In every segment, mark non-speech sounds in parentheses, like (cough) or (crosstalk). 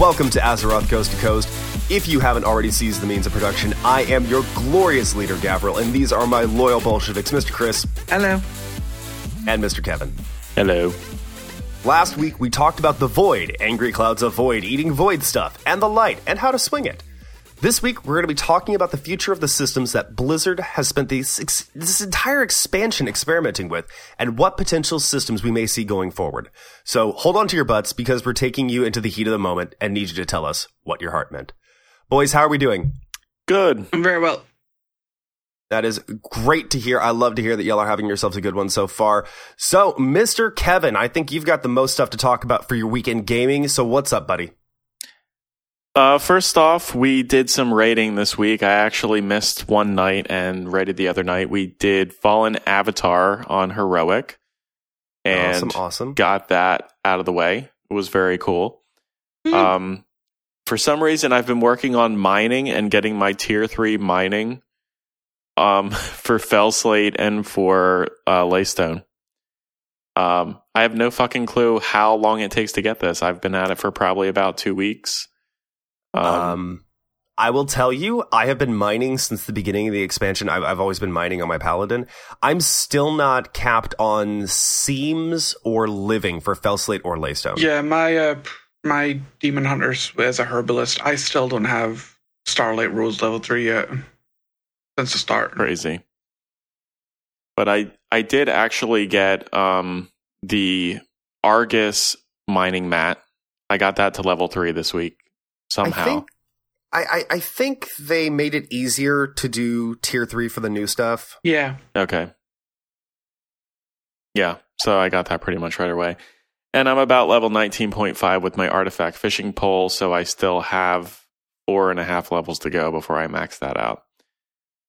Privyet, folks, and welcome to Azeroth Coast to Coast. If you haven't already seized the means of production, I am your glorious leader, Gavril, and these are my loyal Bolsheviks, Mr. Chris Hello. and Mr. Kevin. Hello. Last week, we talked about the Void, angry clouds of Void, eating Void stuff, and the Light, and how to swing it. This week, we're going to be talking about the future of the systems that Blizzard has spent this, ex- this entire expansion experimenting with, and what potential systems we may see going forward. So hold on to your butts because we're taking you into the heat of the moment and need you to tell us what your heart meant. Boys, how are we doing? Good. I'm very well. That is great to hear. I love to hear that y'all are having yourselves a good one so far. So, Mr. Kevin, I think you've got the most stuff to talk about for your weekend gaming. So, what's up, buddy? Uh, first off, we did some raiding this week. I actually missed one night and raided the other night. We did Fallen Avatar on Heroic and awesome, awesome. got that out of the way. It was very cool. Um, for some reason, I've been working on mining and getting my tier three mining um, (laughs) for Felslate and for uh, Leystone. Um, I have no fucking clue how long it takes to get this. I've been at it for probably about two weeks. Um, Um, I will tell you, I have been mining since the beginning of the expansion. I've, I've always been mining on my paladin. I'm still not capped on seams or living for Felslate or Leystone. Yeah, my uh, my demon hunters as a herbalist, I still don't have Starlight Rose level three yet since the start. crazy. But I I did actually get um the Argus mining mat. I got that to level three this week somehow. I think, I, I, I think they made it easier to do tier three for the new stuff. Yeah, Okay. Yeah, so I got that pretty much right away. And I'm about level 19.5 with my artifact fishing pole, so I still have four and a half levels to go before I max that out.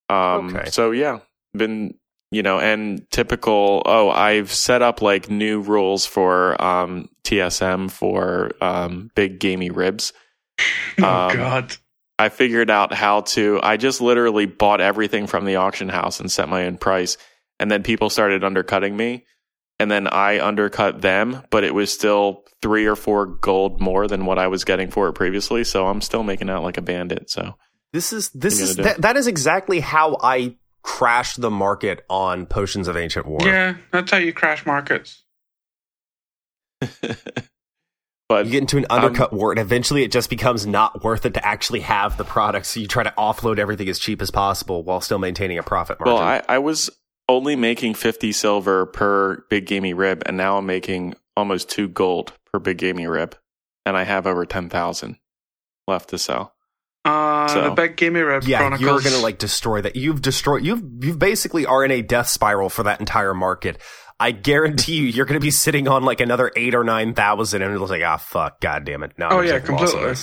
Um, Okay. So yeah, been, you know, and typical, oh, I've set up like new rules for um, TSM for um, big gamey ribs. (laughs) oh Um, god, I figured out how to. I just literally bought everything from the auction house and set my own price, and then people started undercutting me, and then I undercut them, but it was still three or four gold more than what I was getting for it previously. So I'm still making out like a bandit. So This is this is that, that is exactly how I crashed the market on potions of ancient war. yeah, that's how you crash markets. (laughs) but You get into an undercut war, and eventually it just becomes not worth it to actually have the product. So you try to offload everything as cheap as possible while still maintaining a profit margin. well, I, I was only making 50 silver per big gamey rib, and now I'm making almost two gold per big gamey rib, and I have over 10,000 left to sell. Uh, So- the big gamey red yeah, chronicles. you're gonna like destroy that. You've destroyed. You've you've basically are in a death spiral for that entire market. I guarantee you, you're gonna be sitting on like another eight or nine thousand, and it's like, ah, fuck, god damn it. No, Oh, I'm yeah, taking a loss on completely.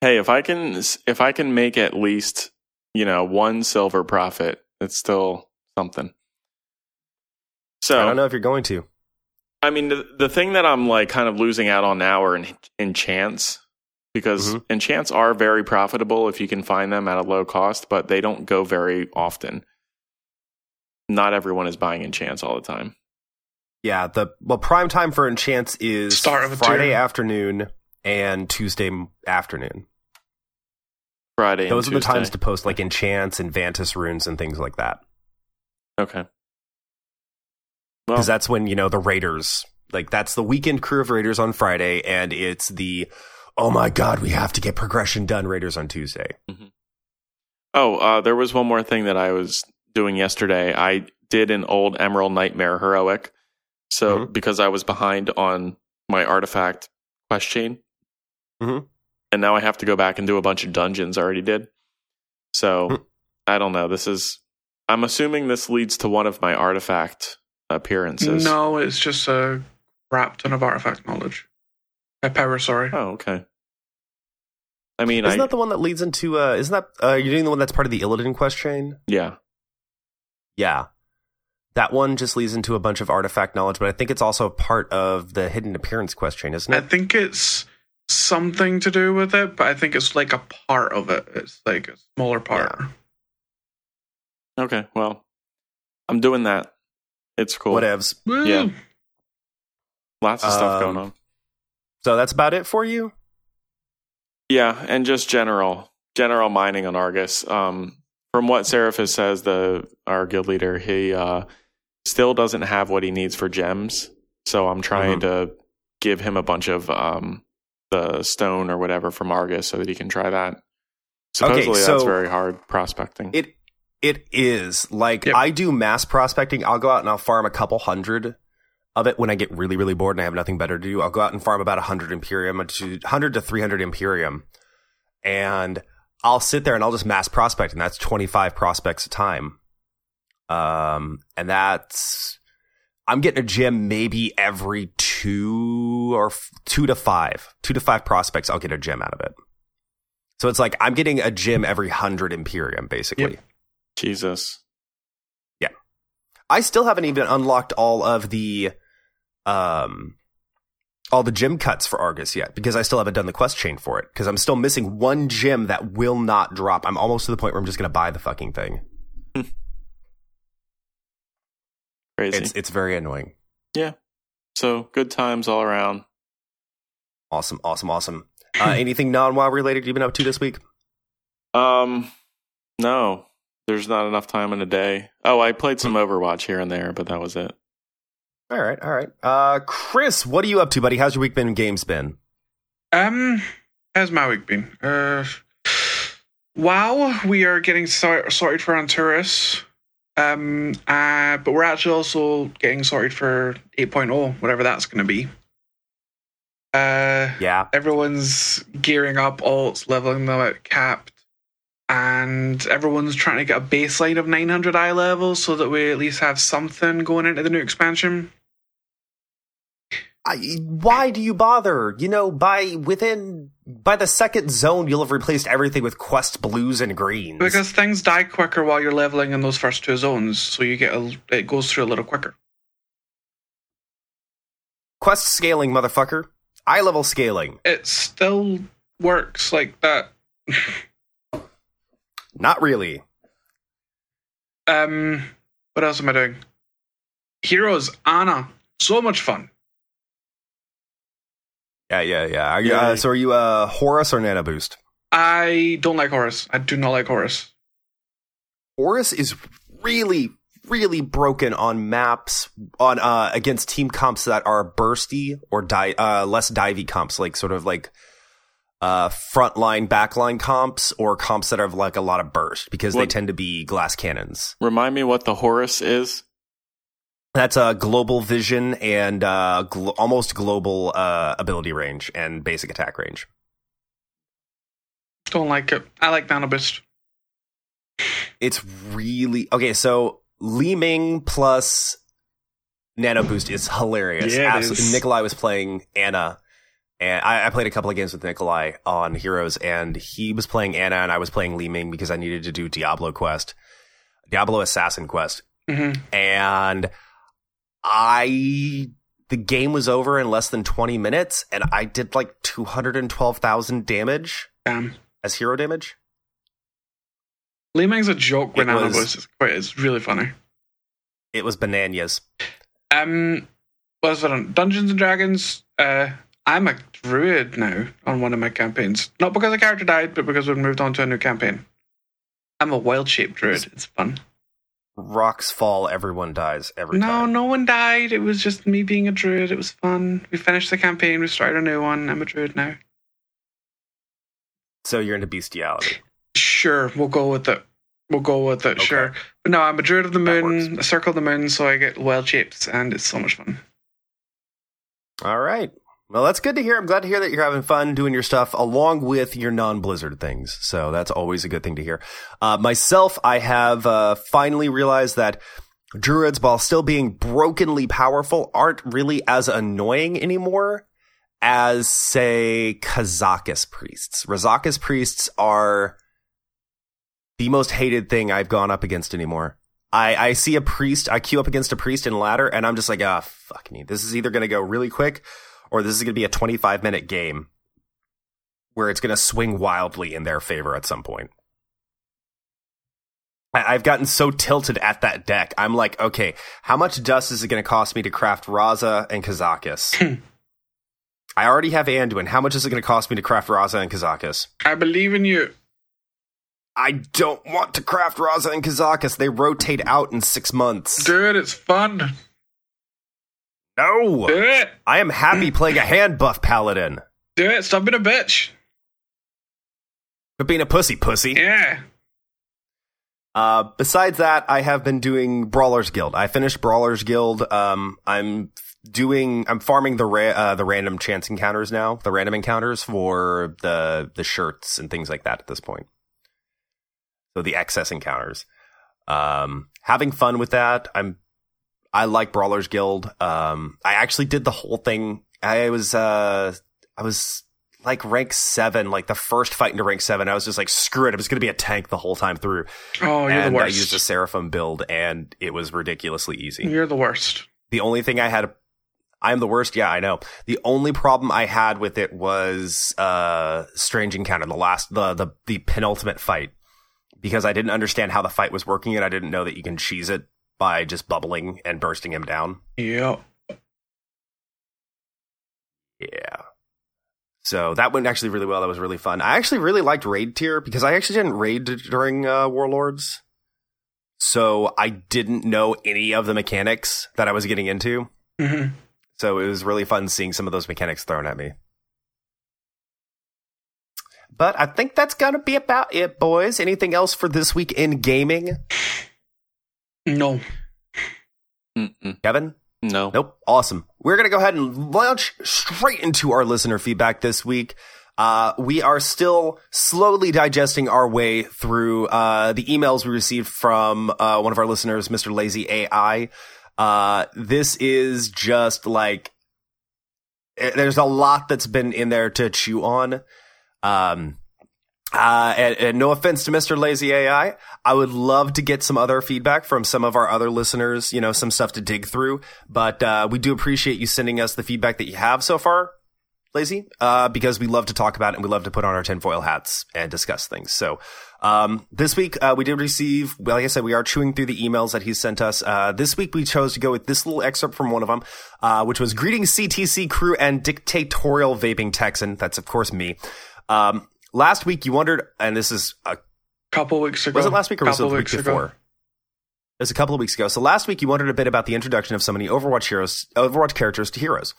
Hey, if I can, if I can make at least, you know, one silver profit, it's still something. So I don't know if you're going to. I mean, the, the thing that I'm like kind of losing out on now are in, enchants because Mhm. enchants are very profitable if you can find them at a low cost, but they don't go very often. Not everyone is buying enchants all the time. Yeah, the well, prime time for enchants is Friday afternoon and Tuesday afternoon. Friday. Those are and the times to post like enchants and Vantus runes and things like that. Okay. Well, because that's when you know the Raiders. Like that's the weekend crew of Raiders on Friday, and it's the oh my god, we have to get progression done Raiders on Tuesday. Oh, uh, there was one more thing that I was doing yesterday. I did an old Emerald Nightmare heroic. So Mhm. because I was behind on my artifact quest chain, Mhm. and now I have to go back and do a bunch of dungeons. I already did. So Mhm. I don't know. This is. I'm assuming this leads to one of my artifact appearances. No, it's just a crap ton of artifact knowledge. Uh, power, sorry. Oh, okay. I mean, Isn't I that the one that leads into? uh Isn't that uh you're doing the one that's part of the Illidan quest chain? yeah. Yeah, that one just leads into a bunch of artifact knowledge, but I think it's also part of the hidden appearance quest chain, isn't it? I think it's something to do with it, but I think it's like a part of it. It's like a smaller part. Okay. Well, I'm doing that. It's cool. Whatevs. Woo! Yeah. Lots of stuff Um, going on. So that's about it for you. Yeah, and just general general mining on Argus. Um, from what Seraphis says, the our guild leader, he uh, still doesn't have what he needs for gems. So I'm trying Mhm. to give him a bunch of um, the stone or whatever from Argus so that he can try that. Supposedly so- that's very hard prospecting. It it is like Yep. I do mass prospecting. I'll go out and I'll farm a couple hundred of it when I get really really bored and I have nothing better to do. I'll go out and farm about hundred Empyrium to hundred to three hundred Empyrium, and I'll sit there and I'll just mass prospect, and that's twenty five prospects a time. Um, and that's I'm getting a gem maybe every two or f- two to five, two to five prospects. I'll get a gem out of it. So it's like I'm getting a gem every hundred Empyrium, basically. Yep. Jesus. Yeah. I still haven't even unlocked all of the um all the gym cuts for Argus yet because I still haven't done the quest chain for it because I'm still missing one gym that will not drop. I'm almost to the point where I'm just going to buy the fucking thing. (laughs) Crazy. It's it's very annoying. Yeah. So good times all around. Awesome, awesome, awesome. Uh, (laughs) anything non-WoW related you've been up to this week? Um, no, there's not enough time in a day. Oh, I played some Overwatch here and there, but that was it. All right, all right. Uh, Chris, what are you up to, buddy? How's your week been? Games been? Um, how's my week been? Uh, wow, we are getting sor- sorted for Antorus. Um, uh, but we're actually also getting sorted for 8.0, whatever that's going to be. Uh, Yeah, everyone's gearing up alts, leveling them at capped, and everyone's trying to get a baseline of 900 eye levels so that we at least have something going into the new expansion. I, why do you bother? You know, by within by the second zone, you'll have replaced everything with quest blues and greens. Because things die quicker while you're leveling in those first two zones, so you get a, it goes through a little quicker. quest scaling, motherfucker. Eye level scaling. It still works like that. (laughs) Not really. Um, what else am I doing? Heroes, Ana, so much fun. Yeah, yeah, yeah. Are you, Yay. uh, so are you uh, Horus or Nano Boost? I don't like Horus. I do not like Horus. Horus is really, really broken on maps on uh, against team comps that are bursty or di- uh, less divey comps, like sort of like uh, frontline, backline comps, or comps that have like a lot of burst because they tend to be glass cannons. Remind me what the Horus is. That's a global vision and uh, gl- almost global uh, ability range and basic attack range. Don't like it. I like Nanoboost. It's really okay. So Li Ming plus Nano Boost is hilarious. Yeah, Absolutely. is. Nikolai was playing Ana, and I, I played a couple of games with Nikolai on Heroes, and he was playing Ana, and I was playing Li Ming because I needed to do Diablo quest, Diablo Assassin quest, hmm and I. The game was over in less than 20 minutes, and I did like 212,000 damage Damn. as hero damage. Ming's a joke with It was-. It's quite. It's really funny. It was bananas. Um, was it on Dungeons and Dragons? Uh, I'm a druid now on one of my campaigns. Not because a character died, but because we've moved on to a new campaign. I'm a wild shape druid. It's fun. Rocks fall, everyone dies every No, time. no one died. It was just me being a druid. It was fun. We finished the campaign. We started a new one. I'm a druid now. So you're into bestiality. Sure, we'll go with it. We'll go with it. Okay. Sure. But no, I'm a druid of the moon, a circle of the moon, so I get wild shapes, and it's so much fun. All right. Well, that's good to hear. I'm glad to hear that you're having fun doing your stuff along with your non-Blizzard things. So that's always a good thing to hear. Uh, myself, I have uh, finally realized that druids, while still being brokenly powerful, aren't really as annoying anymore as, say, Kazakus priests. Razakus priests are the most hated thing I've gone up against anymore. I, I see a priest, I queue up against a priest in ladder, and I'm just like, ah, fuck me. This is either going to go really quick, or this is going to be a 25 minute game where it's going to swing wildly in their favor at some point. I, I've gotten so tilted at that deck. I'm like, okay, how much dust is it going to cost me to craft Raza and Kazakus? Hmm. I already have Anduin. How much is it going to cost me to craft Raza and Kazakus? I believe in you. I don't want to craft Raza and Kazakus. They rotate out in six months. It. It's fun. No. Do it. I am happy (clears throat) playing a hand buff paladin. Do it. Stop being a bitch. But being a pussy, pussy. Yeah. Uh, besides that, I have been doing Brawlers Guild. I finished Brawlers Guild. Um, I'm doing, I'm farming the ra- uh, the random chance encounters now, the random encounters for the the shirts and things like that at this point. So the excess encounters. Um, having fun with that. I'm, I like Brawlers Guild. Um, I actually did the whole thing. I was, uh, I was like rank seven, like the first fight into rank seven. I was just like, screw it. I'm just going to be a tank the whole time through Oh, you're and the worst. I used a Seraphim build, and it was ridiculously easy. You're the worst. The only thing I had, I'm the worst. Yeah, I know. The only problem I had with it was uh, Strange Encounter, the last, the the the penultimate fight, because I didn't understand how the fight was working, and I didn't know that you can cheese it by just bubbling and bursting him down. Yep. Yeah. So that went actually really well. That was really fun. I actually really liked raid tier because I actually didn't raid during uh, Warlords. So I didn't know any of the mechanics that I was getting into. hmm So it was really fun seeing some of those mechanics thrown at me. But I think that's to be about it, boys. Anything else for this week in gaming? No. Mm-mm. Kevin? No. Nope. Awesome. We're going to go ahead and launch straight into our listener feedback this week. Uh, we are still slowly digesting our way through uh, the emails we received from uh, one of our listeners, Mr. Lazy AI. Uh, this is just like eh, there's a lot that's been in there to chew on. Um, uh, and, and no offense to Mr. Lazy AI, I would love to get some other feedback from some of our other listeners, you know, some stuff to dig through. But uh, we do appreciate you sending us the feedback that you have so far, Lazy, uh, because we love to talk about it and we love to put on our tinfoil hats and discuss things. So um, this week uh, we did receive, well, like I said, we are chewing through the emails that he sent us. Uh, this week we chose to go with this little excerpt from one of them, uh, which was greeting CTC crew and dictatorial vaping Texan. That's, of course, me. Um, last week you wondered, and this is a Couple weeks ago. was it last week or was it Couple the week ago. before? It was a couple of weeks ago. So last week you wondered a bit about the introduction of so many Overwatch heroes, Overwatch characters to heroes.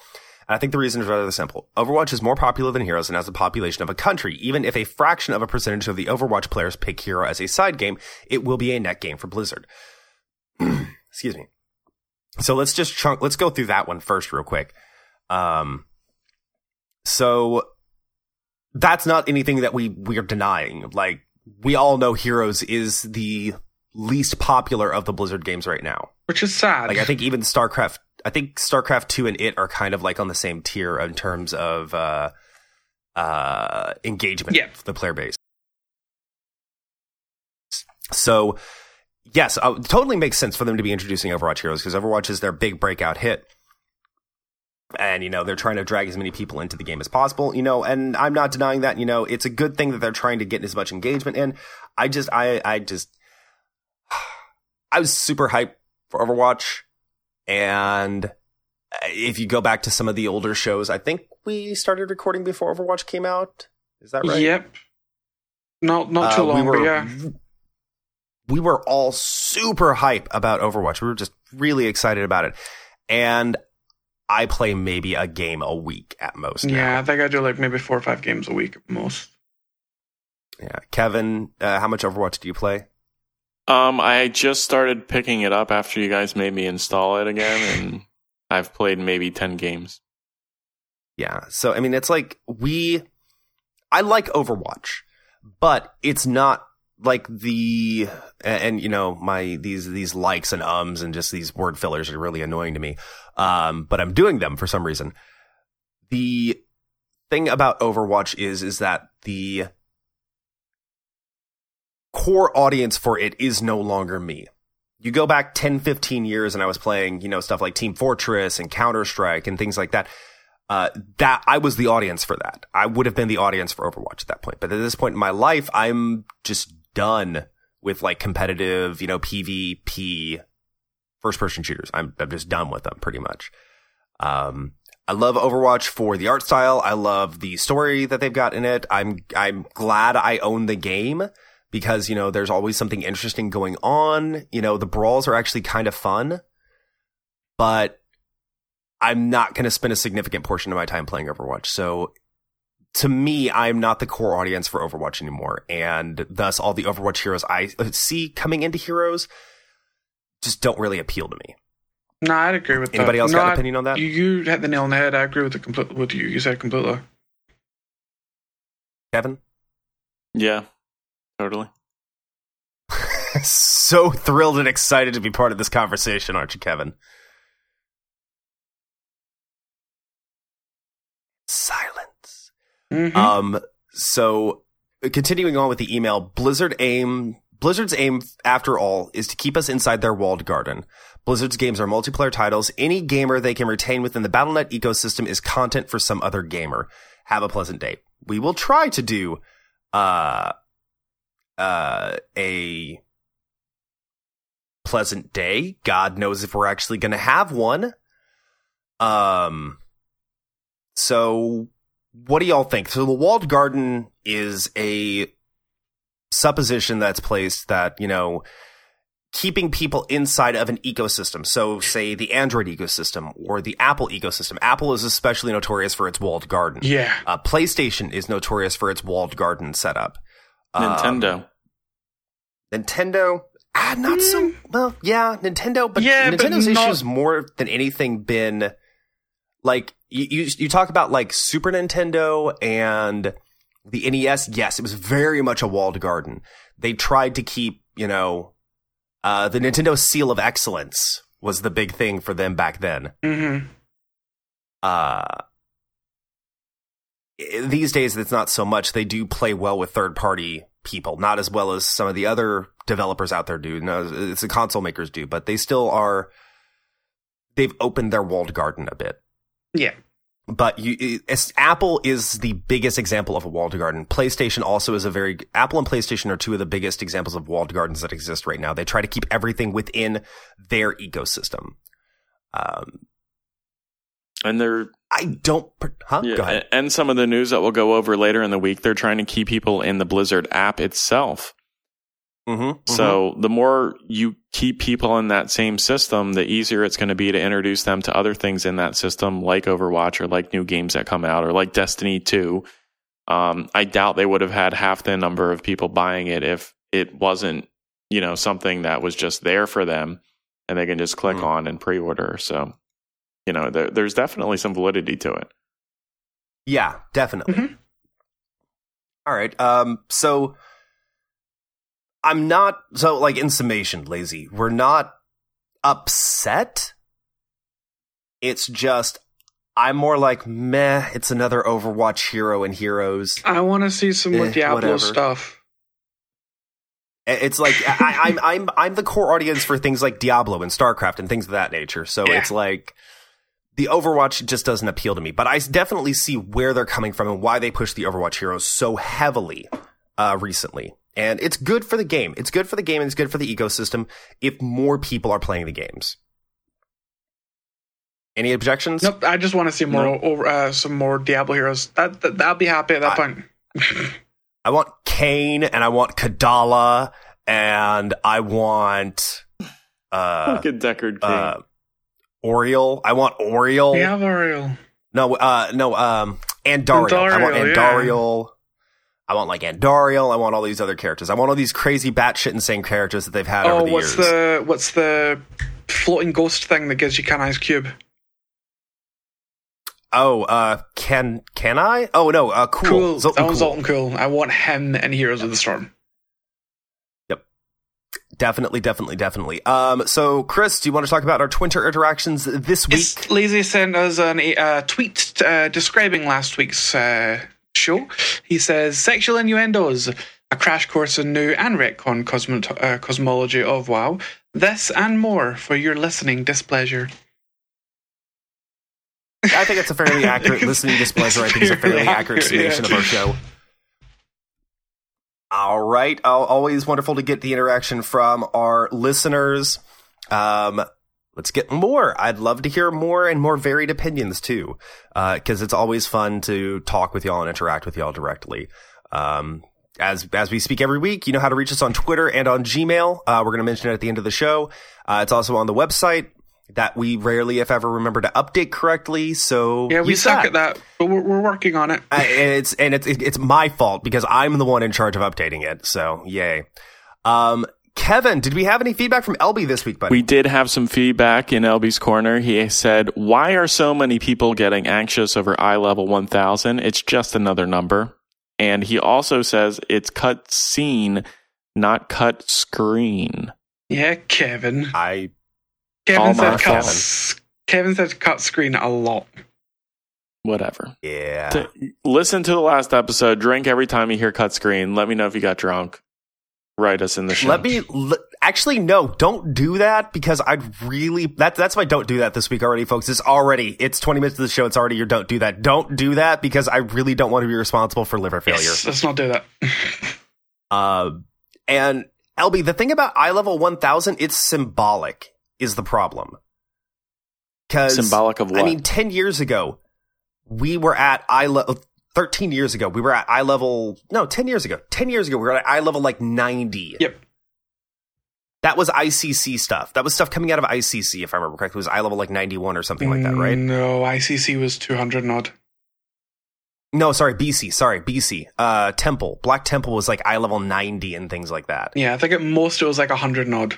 And I think the reason is rather simple. Overwatch is more popular than Heroes and has the population of a country. Even if a fraction of a percentage of the Overwatch players pick Hero as a side game, it will be a net game for Blizzard. (clears throat) Excuse me. So let's just chunk, let's go through that one first real quick. Um, so that's not anything that we, we are denying. Like, we all know Heroes is the least popular of the Blizzard games right now. Which is sad. Like I think even StarCraft, I think StarCraft two and it are kind of like on the same tier in terms of uh, uh, engagement. Yeah. the player base. So yes, uh, it totally makes sense for them to be introducing Overwatch Heroes because Overwatch is their big breakout hit. And you know they're trying to drag as many people into the game as possible. You know, and I'm not denying that. You know, it's a good thing that they're trying to get as much engagement in. I just, I, I just, (sighs) I was super hyped for Overwatch. And if you go back to some of the older shows, I think we started recording before Overwatch came out. Is that right? Yep. Not not too Uh, long, we were, but yeah. We were all super hype about Overwatch. We were just really excited about it. And I play maybe a game a week at most. now. Yeah, I think I do like maybe four or five games a week at most. Yeah. Kevin, uh, how much Overwatch do you play? Um, I just started picking it up after you guys made me install it again, (laughs) and I've played maybe ten games. Yeah. So, I mean, it's like we, I like Overwatch, but it's not like the, and, you know, my, these, these likes and ums and just these word fillers are really annoying to me. Um, but I'm doing them for some reason. The thing about Overwatch is, is that the core audience for it is no longer me you go back 10, 15 years and I was playing, you know, stuff like Team Fortress and Counter Strike and things like that. Uh, that I was the audience for that. I would have been the audience for Overwatch at that point. But at this point in my life, I'm just done with like competitive, you know, PvP first person shooters. I'm, I'm just done with them pretty much. Um, I love Overwatch for the art style. I love the story that they've got in it. I'm I'm glad I own the game because you know there's always something interesting going on. You know the brawls are actually kind of fun, but I'm not going to spend a significant portion of my time playing Overwatch. So to me, I'm not the core audience for Overwatch anymore, and thus all the Overwatch heroes I see coming into Heroes just don't really appeal to me. No, I'd agree with that. Anybody that. else no, got an I- opinion on that? You, you hit the nail on the head. I agree with the complete with you. You said completely. Kevin, Yeah, totally. (laughs) so thrilled and excited to be part of this conversation, aren't you, Kevin? Silence. Mhm. Um, so continuing on with the email, Blizzard aim Blizzard's aim, after all, is to keep us inside their walled garden. Blizzard's games are multiplayer titles. Any gamer they can retain within the BattleNet ecosystem is content for some other gamer. Have a pleasant day. We will try to do uh uh a pleasant day. God knows if we're actually going to have one. Um so what do y'all think? So the walled garden is a supposition that's placed that, you know, keeping people inside of an ecosystem. So say the Android ecosystem or the Apple ecosystem. Apple is especially notorious for its walled garden. Yeah. Uh, PlayStation is notorious for its walled garden setup. Um, Nintendo. Nintendo, ah, not so well. Yeah, Nintendo, but Yeah, but Nintendo's not- issues more than anything been like you, you. You talk about like Super Nintendo and the NES. Yes, it was very much a walled garden. They tried to keep, you know, uh, the Nintendo seal of excellence was the big thing for them back then Mm-hmm. uh these days it's not so much they do play well with third party people not as well as some of the other developers out there do no it's the console makers do but they still are they've opened their walled garden a bit Yeah. but you apple is the biggest example of a walled garden. Playstation also is a very apple and playstation are two of the biggest examples of walled gardens that exist right now. They try to keep everything within their ecosystem. Um And they're i don't huh? Yeah, go ahead. and some of the news that we'll go over later in the week, they're trying to keep people in the Blizzard app itself. Mm-hmm, So the more you keep people in that same system, the easier it's going to be to introduce them to other things in that system, like Overwatch or like new games that come out or like Destiny 2. Um, I doubt they would have had half the number of people buying it if it wasn't, you know, something that was just there for them and they can just click Mm. on and pre-order. So, you know, there, there's definitely some validity to it. Yeah, definitely. Mhm. All right. Um. So I'm not. So like in summation, lazy. We're not upset. It's just I'm more like meh. It's another Overwatch hero and heroes. I want to see some more Eh, Diablo whatever. stuff. It's like I, I'm I'm I'm the core audience for things like Diablo and StarCraft and things of that nature. So Yeah. it's like the Overwatch just doesn't appeal to me. But I definitely see where they're coming from and why they push the Overwatch heroes so heavily uh, recently. And it's good for the game. It's good for the game and it's good for the ecosystem if more people are playing the games. Any objections? Nope. I just want to see more No. over uh, some more Diablo heroes. That, that I'll be happy at that I- point. (laughs) I want Cain and I want Kadala and I want uh, Look at Deckard Cain. uh Auriel. I want Auriel. We have Ariel. No, uh no, um Andariel. I want Andariel, yeah. I want like Andariel. I want all these other characters. I want all these crazy batshit insane characters that they've had Oh, over the what's years. the what's the floating ghost thing that gives you Can Ice Cube? Oh, uh can can I? Oh no, uh cool. Cool. Zoltun that one's cool. Zoltun Cool. I want him in Heroes of the Storm. Yep, definitely, definitely, definitely. Um so Chris, do you want to talk about our Twitter interactions this week? Yes, Lazy sent us an uh, tweet uh, describing last week's uh, show. He says, "Sexual innuendos, a crash course in new and retcon cosmo- uh, cosmology of WoW. This and more for your listening displeasure." I think it's a fairly (laughs) accurate listening displeasure. I think it's a fairly accurate, summation yeah. of our show. All right. Always wonderful to get the interaction from our listeners. Um, let's get more. I'd love to hear more and more varied opinions too, because it's always fun to talk with y'all and interact with y'all directly. Um, as as we speak every week, you know how to reach us on Twitter and on Gmail. Uh, we're going to mention it at the end of the show. Uh, it's also on the website that we rarely, if ever, remember to update correctly. So Yeah, we suck that. at that, but we're, we're working on it. Uh, and it's and it's it's my fault because I'm the one in charge of updating it. So yay. Um, Kevin, did we have any feedback from LB this week, buddy? We did have some feedback in LB's corner. He said, "Why are so many people getting anxious over eye level 1000? It's just another number." And he also says it's cut scene, not cut screen. Yeah, Kevin. I Kevin All said cut. fault. s- Kevin said cut screen a lot. Whatever. yeah. To- listen to the last episode. Drink every time you hear cut screen. Let me know if you got drunk. Write us in the show. Let me l- actually no, don't do that because I'd really that that's why don't do that this week already, folks. It's already it's twenty minutes of the show. It's already your don't do that. Don't do that because I really don't want to be responsible for liver failure. Yes, let's not do that. (laughs) Uh, and LB, the thing about eye level one thousand, it's symbolic is the problem. Because Symbolic of what? I mean, ten years ago, we were at eye level. 13 years ago, we were at eye level. No, 10 years ago. 10 years ago, we were at eye level like 90. Yep. That was ICC stuff. That was stuff coming out of ICC, if I remember correctly. It was eye level like 91 or something like that, right? No, ICC was 200 and odd. No, sorry, BC. Sorry, BC. Uh, Temple. Black Temple was like eye level 90 and things like that. Yeah, I think at most it was like 100 and odd.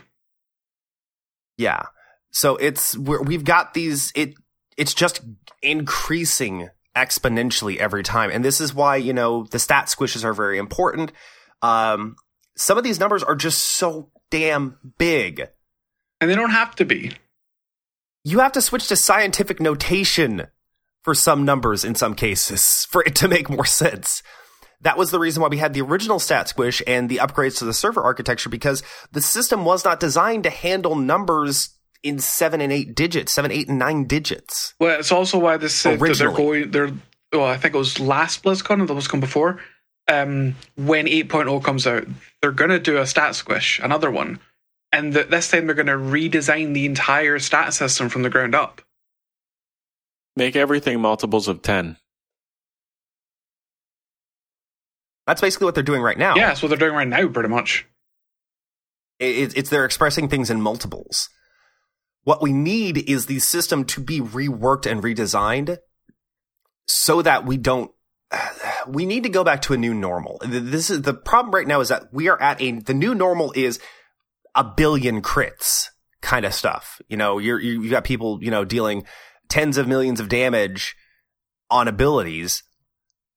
Yeah. So it's we're, we've got these. It it's just increasing exponentially every time, and this is why you know the stat squishes are very important. Um, some of these numbers are just so damn big. And they don't have to be. You have to switch to scientific notation for some numbers in some cases (laughs) for it to make more sense. That was the reason why we had the original stat squish and the upgrades to the server architecture because the system was not designed to handle numbers in seven and eight digits, seven, eight, and nine digits. Well, it's also why they said that they're going. They're. Well, I think it was last BlizzCon or the BlizzCon before. Um, when 8.0 comes out, they're gonna do a stat squish, another one, and th- this time they're gonna redesign the entire stat system from the ground up. Make everything multiples of 10. That's basically what they're doing right now. Yeah, that's what they're doing right now, pretty much. It, it's they're expressing things in multiples. What we need is the system to be reworked and redesigned so that we don't. (sighs) We need to go back to a new normal. This is the problem right now is that we are at a the new normal is a billion crits kind of stuff. You know, you're you got people you know dealing tens of millions of damage on abilities,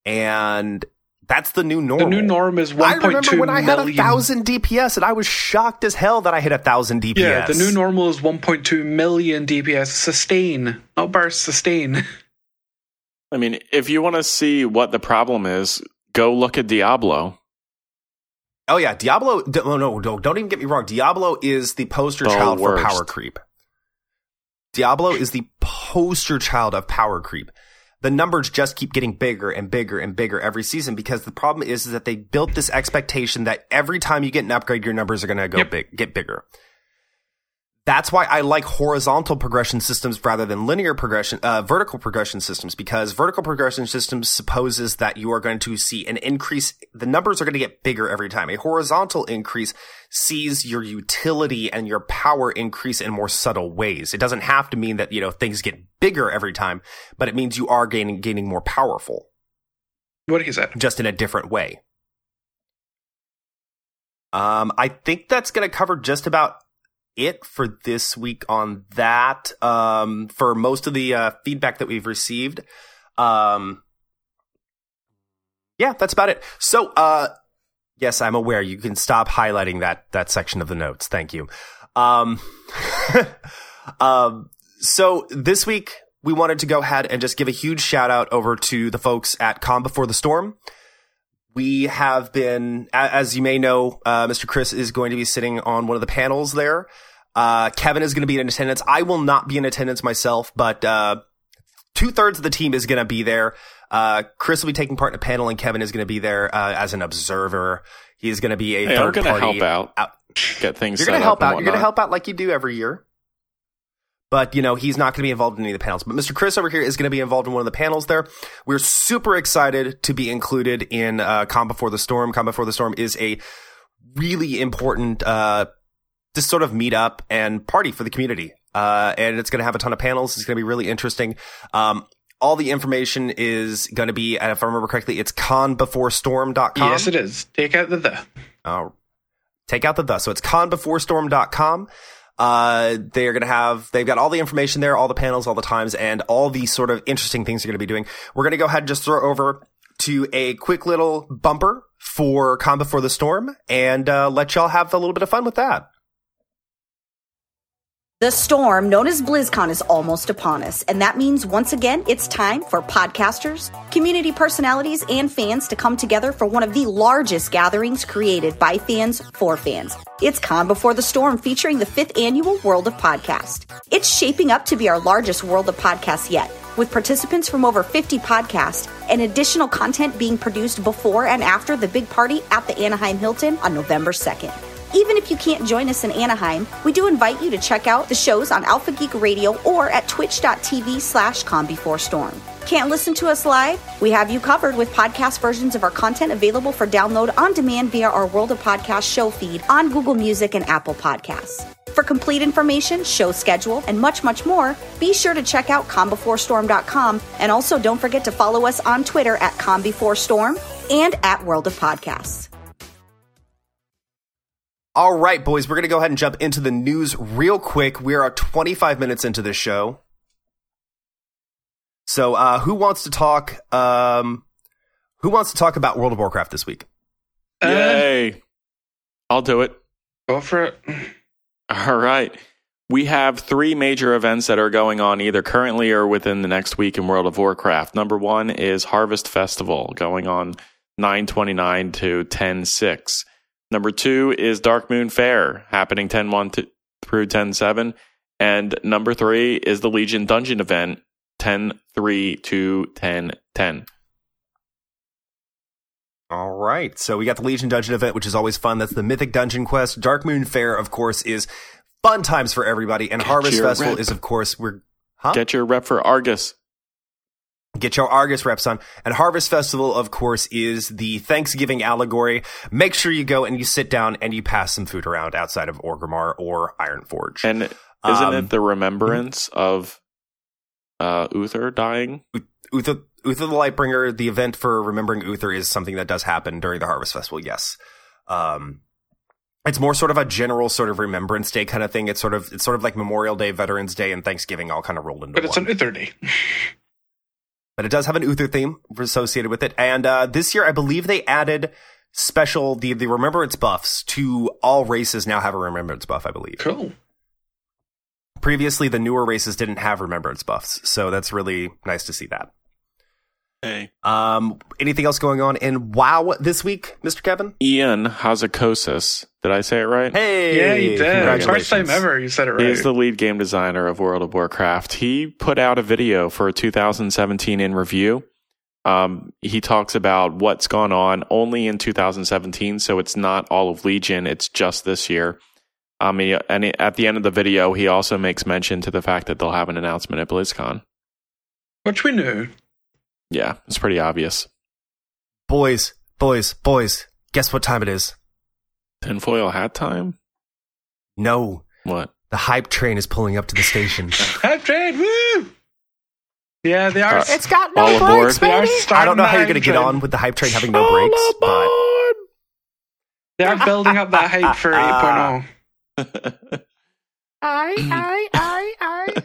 and that's the new normal. The new norm is 1.2 I remember when I had a thousand DPS and I was shocked as hell that I hit a thousand DPS. Yeah, the new normal is 1.2 million DPS. Sustain, not burst, sustain. I mean, if you want to see what the problem is, go look at Diablo. Oh yeah, Diablo. d- No, no, no, don't even get me wrong. Diablo is the poster The child worst. for power creep. Diablo is the poster child of power creep. The numbers just keep getting bigger and bigger and bigger every season because the problem is, is that they built this expectation that every time you get an upgrade, your numbers are going to go Yep. big, get bigger. That's why I like horizontal progression systems rather than linear progression, uh, vertical progression systems, because vertical progression systems supposes that you are going to see an increase. The numbers are going to get bigger every time. A horizontal increase sees your utility and your power increase in more subtle ways. It doesn't have to mean that, you know, things get bigger every time, but it means you are gaining, gaining more powerful What is said. just in a different way. Um, I think that's going to cover just about it for this week on that. Um, for most of the uh, feedback that we've received. Um, yeah, that's about it. So, uh, yes, I'm aware you can stop highlighting that that section of the notes. Thank you. Um, (laughs) um, so this week we wanted to go ahead and just give a huge shout out over to the folks at Con Before the Storm. We have been, as you may know, uh, Mr. Chris is going to be sitting on one of the panels there. Uh, Kevin is going to be in attendance. I will not be in attendance myself, but uh, two thirds of the team is going to be there. Uh, Chris will be taking part in a panel, and Kevin is going to be there uh, as an observer. He's going to be a Hey, I'm 3rd going to party. help out, out. get things You're going to help out. You're going to help out like you do every year. But you know he's not going to be involved in any of the panels. But Mr. Chris over here is going to be involved in one of the panels there. We're super excited to be included in uh, Con Before the Storm. Con Before the Storm is a really important uh, just sort of meet up and party for the community. Uh, and it's going to have a ton of panels. It's going to be really interesting. Um, all the information is going to be, if I remember correctly, it's conbeforestorm.com. Yes, it is. Take out the the. Uh, take out the the. So it's conbeforestorm.com. Uh, they are going to have, they've got all the information there, all the panels, all the times, and all the sort of interesting things they're going to be doing. We're going to go ahead and just throw over to a quick little bumper for Con Before the Storm and uh, let y'all have a little bit of fun with that. The storm known as BlizzCon is almost upon us, and that means once again it's time for podcasters, community personalities, and fans to come together for one of the largest gatherings created by fans for fans. It's Con Before the Storm featuring the fifth annual World of Podcast. It's shaping up to be our largest World of Podcasts yet, with participants from over 50 podcasts and additional content being produced before and after the big party at the Anaheim Hilton on November 2nd. Even if you can't join us in Anaheim, we do invite you to check out the shows on Alpha Geek Radio or at twitch.tv slash Storm. Can't listen to us live? We have you covered with podcast versions of our content available for download on demand via our World of Podcast show feed on Google Music and Apple Podcasts. For complete information, show schedule, and much, much more, be sure to check out conbeforestorm.com and also don't forget to follow us on Twitter at combeforestorm and at World of Podcasts. All right, boys, we're going to go ahead and jump into the news real quick. We are 25 minutes into this show. So, uh, who wants to talk? Um, who wants to talk about World of Warcraft this week? Uh, Yay! I'll do it. Go for it. All right. We have three major events that are going on either currently or within the next week in World of Warcraft. Number one is Harvest Festival going on 929 to 106. Number two is Dark Moon Fair happening 10 1 through 10 7. And number three is the Legion Dungeon event 10 3 to 10 10. All right. So we got the Legion Dungeon event, which is always fun. That's the Mythic Dungeon Quest. Dark Moon Fair, of course, is fun times for everybody. And Get Harvest Festival rep. is, of course, we're, huh? Get your rep for Argus. Get your Argus reps on. And Harvest Festival, of course, is the Thanksgiving allegory. Make sure you go and you sit down and you pass some food around outside of Orgrimmar or Ironforge. And isn't Um, it the remembrance of uh, Uther dying? Uther, Uther the Lightbringer, the event for remembering Uther is something that does happen during the Harvest Festival, yes. Um, it's more sort of a general sort of Remembrance Day kind of thing. It's sort of, it's sort of like Memorial Day, Veterans Day, and Thanksgiving all kind of rolled into But it's one. an Uther day. (laughs) but it does have an Uther theme associated with it. And uh, this year, I believe they added special the the remembrance buffs to all races. Now have a remembrance buff, I believe. Cool. Previously, the newer races didn't have remembrance buffs, so that's really nice to see that. Hey. Um, anything else going on in WoW this week, Mister Kevin? Ion Hazzikostas. Did I say it right? Hey, Yeah, you did. Congratulations. First time ever you said it right. He's the lead game designer of World of Warcraft. He put out a video for 2017 in review. Um, he talks about what's gone on only in 2017, so it's not all of Legion. It's just this year. Um, he, and he- at the end of the video, he also makes mention to the fact that they'll have an announcement at BlizzCon. Which we knew. Yeah, it's pretty obvious. Boys, boys, boys. Guess what time it is? Tinfoil hat time? No, What? the hype train is pulling up to the station. (laughs) Hype train, woo! Yeah, they are. Uh, it's got no All aboard. they I don't know how you're going to get on with the hype train having no brakes, but They are building up that hype for (laughs) Ah. 8.0. I, I, I,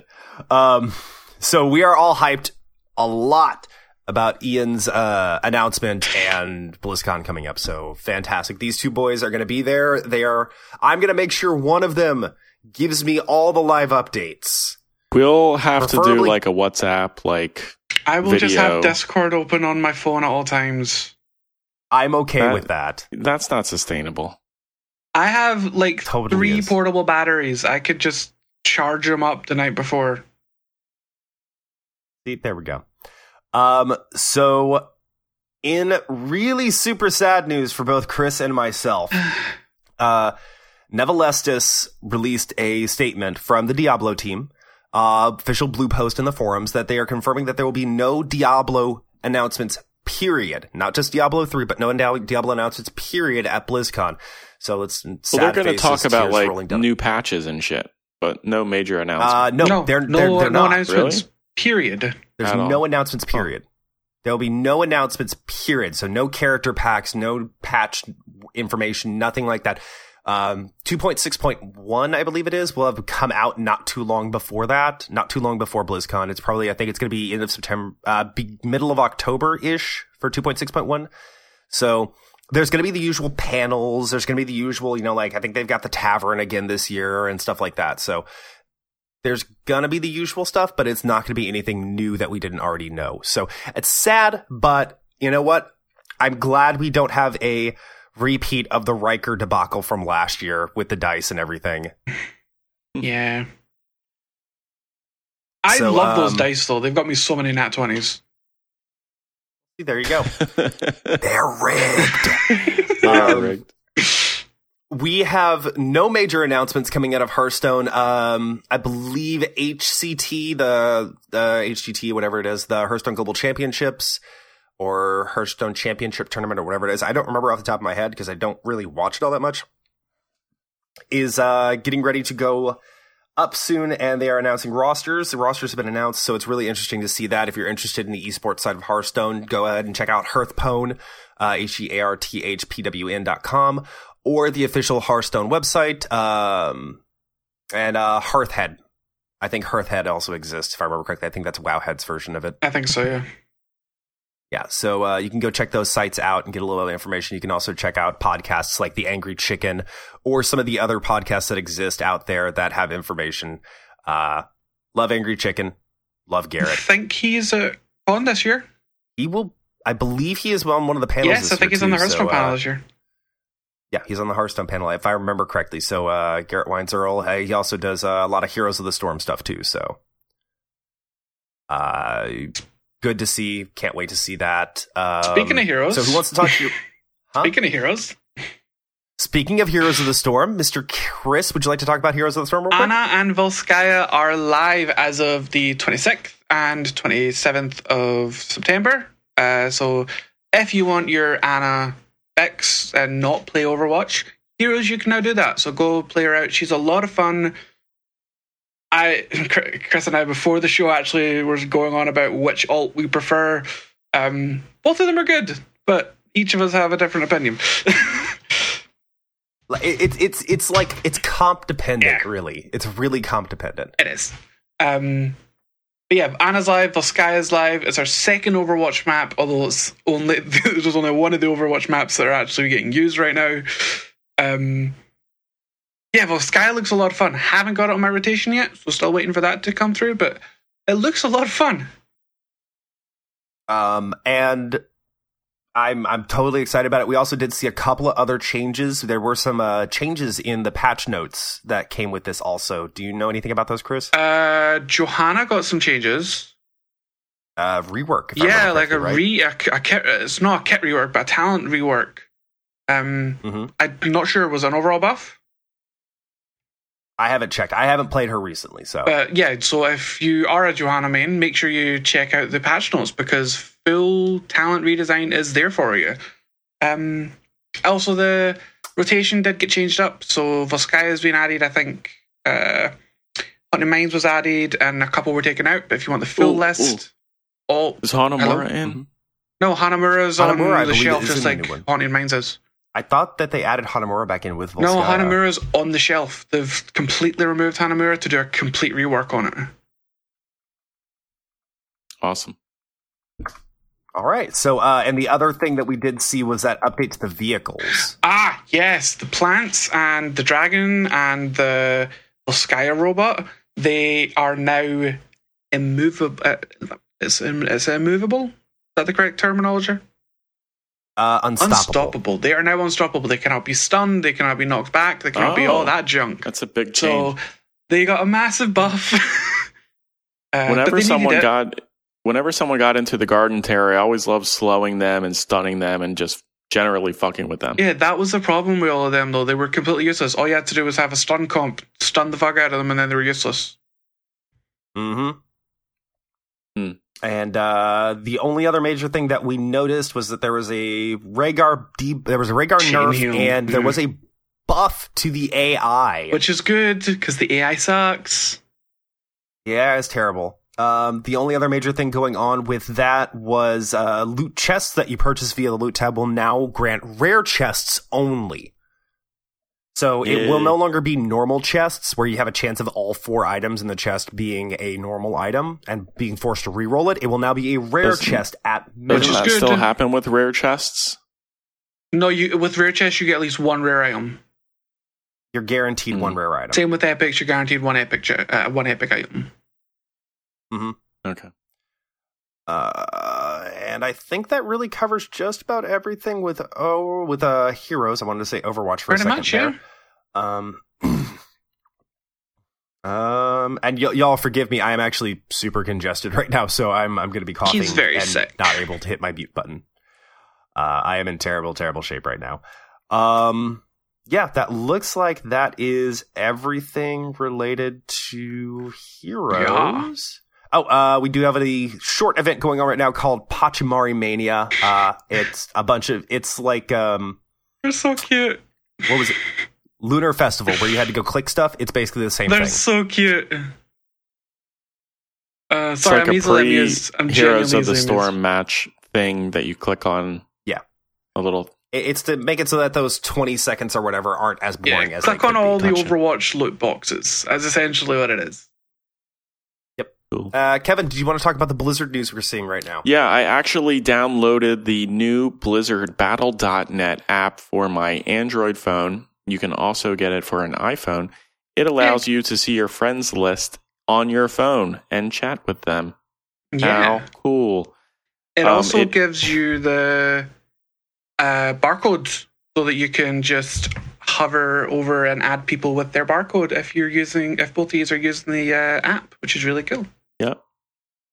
I. Um, so we are all hyped a lot about Ion's uh, announcement and BlizzCon coming up. So fantastic! These two boys are going to be there. They are. I'm going to make sure one of them gives me all the live updates. We'll have to do like a WhatsApp, like I will just have Discord open on my phone at all times. I'm okay That- with that. that's not sustainable. I have like Totally three is. portable batteries. I could just charge them up the night before. See, there we go. Um, so in really super sad news for both Chris and myself, (sighs) uh, Nevalistis released a statement from the Diablo team, uh, official blue post in the forums that they are confirming that there will be no Diablo announcements. Period. Not just Diablo three, but no Diablo announcements. Period at BlizzCon. So it's well, they're going to talk about like new patches and shit, but no major announcements. Uh, no, no, they're, no, they're, they're no not. announcements. Really? Period. There's no all. announcements. Period. There'll be no announcements. Period. So no character packs, no patch information, nothing like that. Um, 2.6.1, I believe it is, will have come out not too long before that, not too long before BlizzCon. It's probably, I think it's going to be end of September, uh, middle of October ish for 2.6.1. So there's going to be the usual panels. There's going to be the usual, you know, like I think they've got the tavern again this year and stuff like that. So there's gonna be the usual stuff, but it's not gonna be anything new that we didn't already know. So it's sad, but you know what? I'm glad we don't have a repeat of the Riker debacle from last year with the dice and everything. (laughs) Yeah. I So, love those um, dice though. They've got me so many nat twenties. There you go. (laughs) They're rigged. (laughs) They're Um, rigged. We have no major announcements coming out of Hearthstone. Um, I believe HCT, the the HGT, whatever it is, the Hearthstone Global Championships or Hearthstone Championship Tournament or whatever it is. I don't remember off the top of my head because I don't really watch it all that much. Is uh, getting ready to go up soon, and they are announcing rosters. The rosters have been announced, so it's really interesting to see that. If you're interested in the esports side of Hearthstone, go ahead and check out Hearthpwn, uh, H E A R T H P W N dot com, or the official Hearthstone website, um, and uh, Hearthhead. I think Hearthhead also exists, if I remember correctly. I think that's Wowhead's version of it. I think so, yeah. Yeah, so uh, you can go check those sites out and get a little other information. You can also check out podcasts like The Angry Chicken or some of the other podcasts that exist out there that have information. Uh, love Angry Chicken, love I Garrett. (laughs) think he's uh, on this year. He will, I believe, he is on one of the panels. yes, I think he's on the too, Hearthstone so, panel uh, this year. Yeah, he's on the Hearthstone panel, if I remember correctly. So uh, Garrett uh, he also does uh, a lot of Heroes of the Storm stuff too. So uh, good to see. Can't wait to see that. Um, Speaking of heroes, so who wants to talk to you? (laughs) Huh? Speaking of heroes, Speaking of Heroes of the Storm, Mr. Chris, would you like to talk about Heroes of the Storm? Ana and Volskaya are live as of the 26th and 27th of September. Uh, so if you want your Ana X and not play Overwatch, Heroes, you can now do that. So go play her out. She's a lot of fun. I, (laughs) Chris and I, before the show, actually was going on about which alt we prefer. Um, both of them are good, but each of us have a different opinion. (laughs) It- It's it's it's like it's comp dependent, Yeah. really. It's really comp dependent. It is. Um, but yeah, Ana's live, Volskaya's live. It's our second Overwatch map, although it's only (laughs) there's only one of the Overwatch maps that are actually getting used right now. Um, yeah, Volskaya looks a lot of fun. Haven't got it on my rotation yet, so still waiting for that to come through. But it looks a lot of fun. Um, and I'm I'm totally excited about it. We also did see a couple of other changes. There were some uh, changes in the patch notes that came with this. Also, do you know anything about those, Chris? Uh, Johanna got some changes. Uh, rework. yeah, like a right? re a, a kit. It's not a kit rework, but a talent rework. Um, Mhm. I'm not sure it was an overall buff. I haven't checked. I haven't played her recently, so But yeah, so if you are a Johanna main, make sure you check out the patch notes because full talent redesign is there for you. Um, also, the rotation did get changed up. So Volskaya has been added, I think. Uh, Haunted Mines was added, and a couple were taken out. But if you want the full Ooh, list, all Is Hanamura Hello? in? no Hanamura's Hanamura, I on the shelf, just like new one. Mines is. I thought that they added Hanamura back in with Volskaya. No, Hanamura's on the shelf. They've completely removed Hanamura to do a complete rework on it. Awesome. All right. So, uh, and the other thing that we did see was that update to the vehicles. Ah, yes, the plants and the dragon and the Volskaya robot. They are now immovable. Uh, it's, it's immovable. Is that the correct terminology? Uh, unstoppable. Unstoppable. They are now unstoppable. They cannot be stunned. They cannot be knocked back. They cannot be Oh. all that junk. That's a big change. So they got a massive buff. (laughs) Uh, whenever someone got whenever someone got into the garden terror, I always loved slowing them and stunning them and just generally fucking with them. Yeah, that was the problem with all of them, though. They were completely useless. All you had to do was have a stun comp, stun the fuck out of them, and then they were useless. Mm-hmm. Hmm. And uh, the only other major thing that we noticed was that there was a Rehgar de- there was a Rehgar Chain nerf, heal. and there was a buff to the AI. Which is good because the AI sucks. Yeah, it's terrible. Um, the only other major thing going on with that was uh, loot chests that you purchase via the loot tab will now grant rare chests only. So it will no longer be normal chests where you have a chance of all four items in the chest being a normal item and being forced to re-roll it. It will now be a rare Doesn't- chest at Which is minimum. that good. still happen with rare chests? No, you with rare chests you get at least one rare item. You're guaranteed Hmm. one rare item. Same with epics, you're guaranteed one epic uh, one epic item. Okay. Uh, and I think that really covers just about everything with oh with uh heroes. I wanted to say Overwatch for Pretty a second much, there. yeah. Um, (clears throat) um, and y- y'all forgive me. I am actually super congested right now, so I'm I'm going to be coughing He's very and sick. not able to hit my mute button. Uh, I am in terrible, terrible shape right now. Um, yeah, that looks like that is everything related to heroes. Oh, uh, we do have a short event going on right now called Pachimari Mania. Uh, it's a bunch of, it's like, um, They're so cute. what was it? Lunar Festival, where you had to go click stuff. It's basically the same thing. They're thing. so cute. Uh, sorry, like I'm a easily pre amused. I'm Heroes of the Storm amused. match thing that you click on. Yeah. A little. It's to make it so that those 20 seconds or whatever aren't as boring Yeah, as click they on could be. all the Overwatch loot boxes. That's essentially what it is. Cool. Uh, Kevin, do you want to talk about the Blizzard news we're seeing right now? Yeah, I actually downloaded the new Blizzard Battle.net app for my Android phone. You can also get it for an iPhone. It allows you to see your friends list on your phone and chat with them. Yeah. How cool. It Um, also it- gives you the uh, barcode so that you can just hover over and add people with their barcode if you're using if both of you are using the uh, app, which is really cool.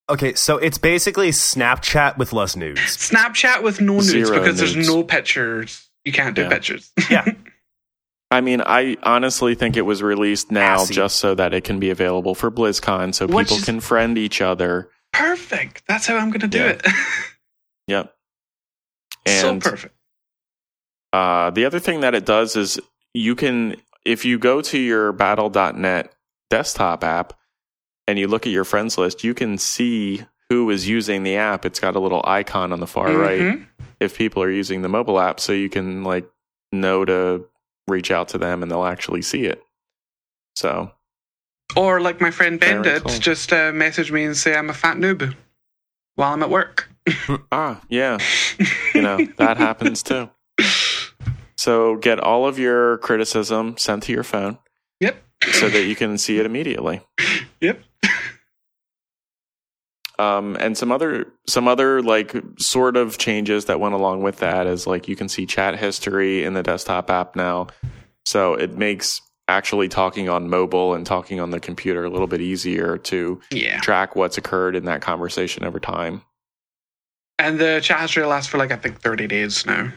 Okay, so it's basically Snapchat with less nudes. Snapchat with no nudes Zero because there's no pictures. You can't do Yeah. pictures. (laughs) Yeah. I mean, I honestly think it was released now Assy. just so that it can be available for BlizzCon so Which people is- can friend each other. Perfect. That's how I'm going to do Yeah. it. (laughs) Yep. so And perfect. Uh, the other thing that it does is you can, if you go to your battle.net desktop app and you look at your friends list, you can see who is using the app. It's got a little icon on the far right Mhm. if people are using the mobile app, so you can like know to reach out to them and they'll actually see it. So, Or like my friend Ben did, cool. just uh, message me and say I'm a fat noob while I'm at work. (laughs) (laughs) ah, yeah, you know, that happens too. So, get all of your criticism sent to your phone Yep. so that you can see it immediately. (laughs) Yep. um, and some other some other like sort of changes that went along with that is like you can see chat history in the desktop app now so it makes actually talking on mobile and talking on the computer a little bit easier to Yeah. track what's occurred in that conversation over time And the chat history lasts for like I think 30 days now.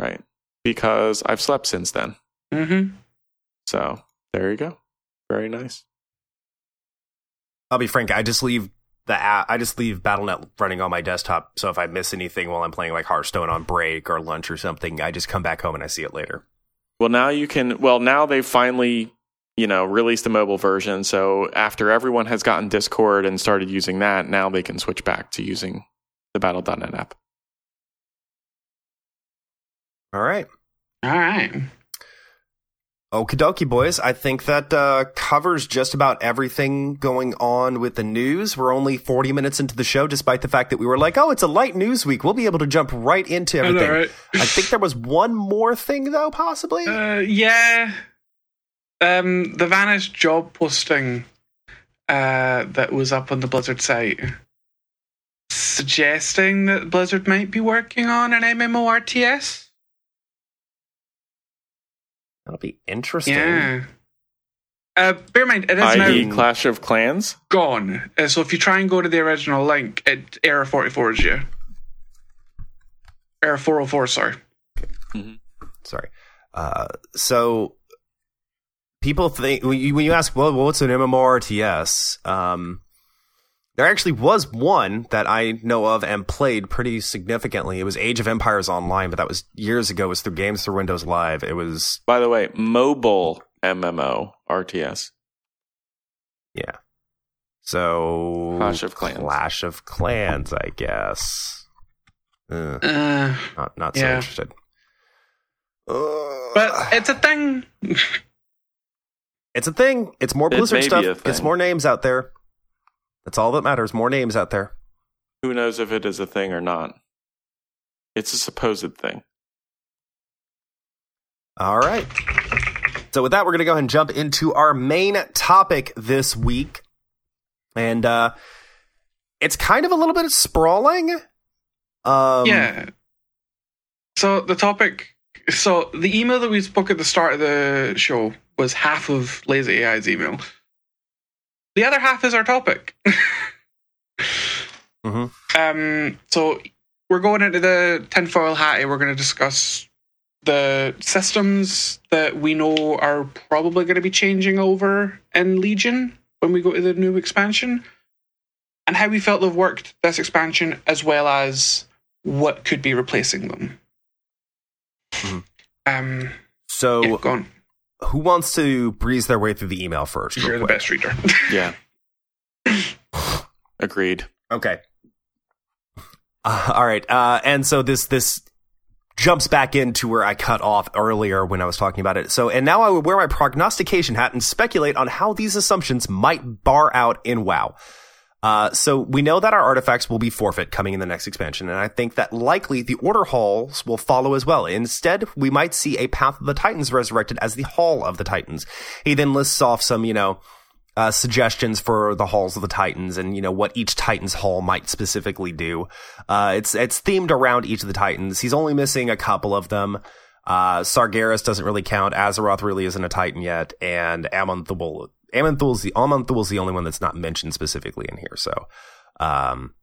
right because i've slept since then Mm-hmm. so there you go very nice I'll be frank, I just leave the app, I just leave BattleNet running on my desktop. So if I miss anything while I'm playing like Hearthstone on break or lunch or something, I just come back home and I see it later. Well, now you can. Well, now they've finally, you know, released the mobile version. So after everyone has gotten Discord and started using that, now they can switch back to using the Battle.net app. All right. All right. Okie dokie, boys. I think that uh, covers just about everything going on with the news. We're only 40 minutes into the show, despite the fact that we were like, oh, it's a light news week. We'll be able to jump right into I know, everything. right? I think there was one more thing, though, possibly. Uh, yeah. Um, the vanished job posting uh, that was up on the Blizzard site suggesting that Blizzard might be working on an MMORTS. That'll be interesting. Yeah. Uh, bear in mind, it is i.e., now Clash of Clans. gone. Uh, so if you try and go to the original link, it error 44 is you. Error 404, sorry. Sorry. Uh, so people think when you, when you ask, well, what's an MMORTS? Um, there actually was one that I know of and played pretty significantly. It was Age of Empires Online, but that was years ago. It was through Games Through Windows Live. It was By the way, mobile MMO RTS. yeah. So Clash of Clans. Clash of Clans, I guess. Uh, Uh, not not so Yeah. interested. but it's a thing. (laughs) It's a thing. It's more It Blizzard may stuff. It's more names out there. That's all that matters. More names out there. Who knows if it is a thing or not? It's a supposed thing. All right. So with that, we're going to go ahead and jump into our main topic this week. And uh it's kind of a little bit sprawling. Um yeah. So the topic. So the email that we spoke at the start of the show was half of Lazy AI's email. The other half is our topic. (laughs) Mhm. Um. So we're going into the tinfoil hat. and We're going to discuss the systems that we know are probably going to be changing over in Legion when we go to the new expansion, and how we felt they've worked this expansion, as well as what could be replacing them. Mhm. Um, So yeah. Who wants to breeze their way through the email first? You're the best reader. (laughs) Yeah. (laughs) Agreed. Okay. Uh, all right. Uh, and so this this jumps back into where I cut off earlier when I was talking about it. So and now I would wear my prognostication hat and speculate on how these assumptions might bar out in WoW. Uh, so we know that our artifacts will be forfeit coming in the next expansion, and I think that likely the Order Halls will follow as well. Instead, we might see a Path of the Titans resurrected as the Hall of the Titans. He then lists off some, you know, uh, suggestions for the halls of the Titans and you know what each Titan's hall might specifically do. Uh, it's it's themed around each of the Titans. He's only missing a couple of them. Uh, Sargeras doesn't really count. Azeroth really isn't a Titan yet, and Aman'Thul Aman'Thul's the Aman'Thul's the only one that's not mentioned specifically in here. So, um,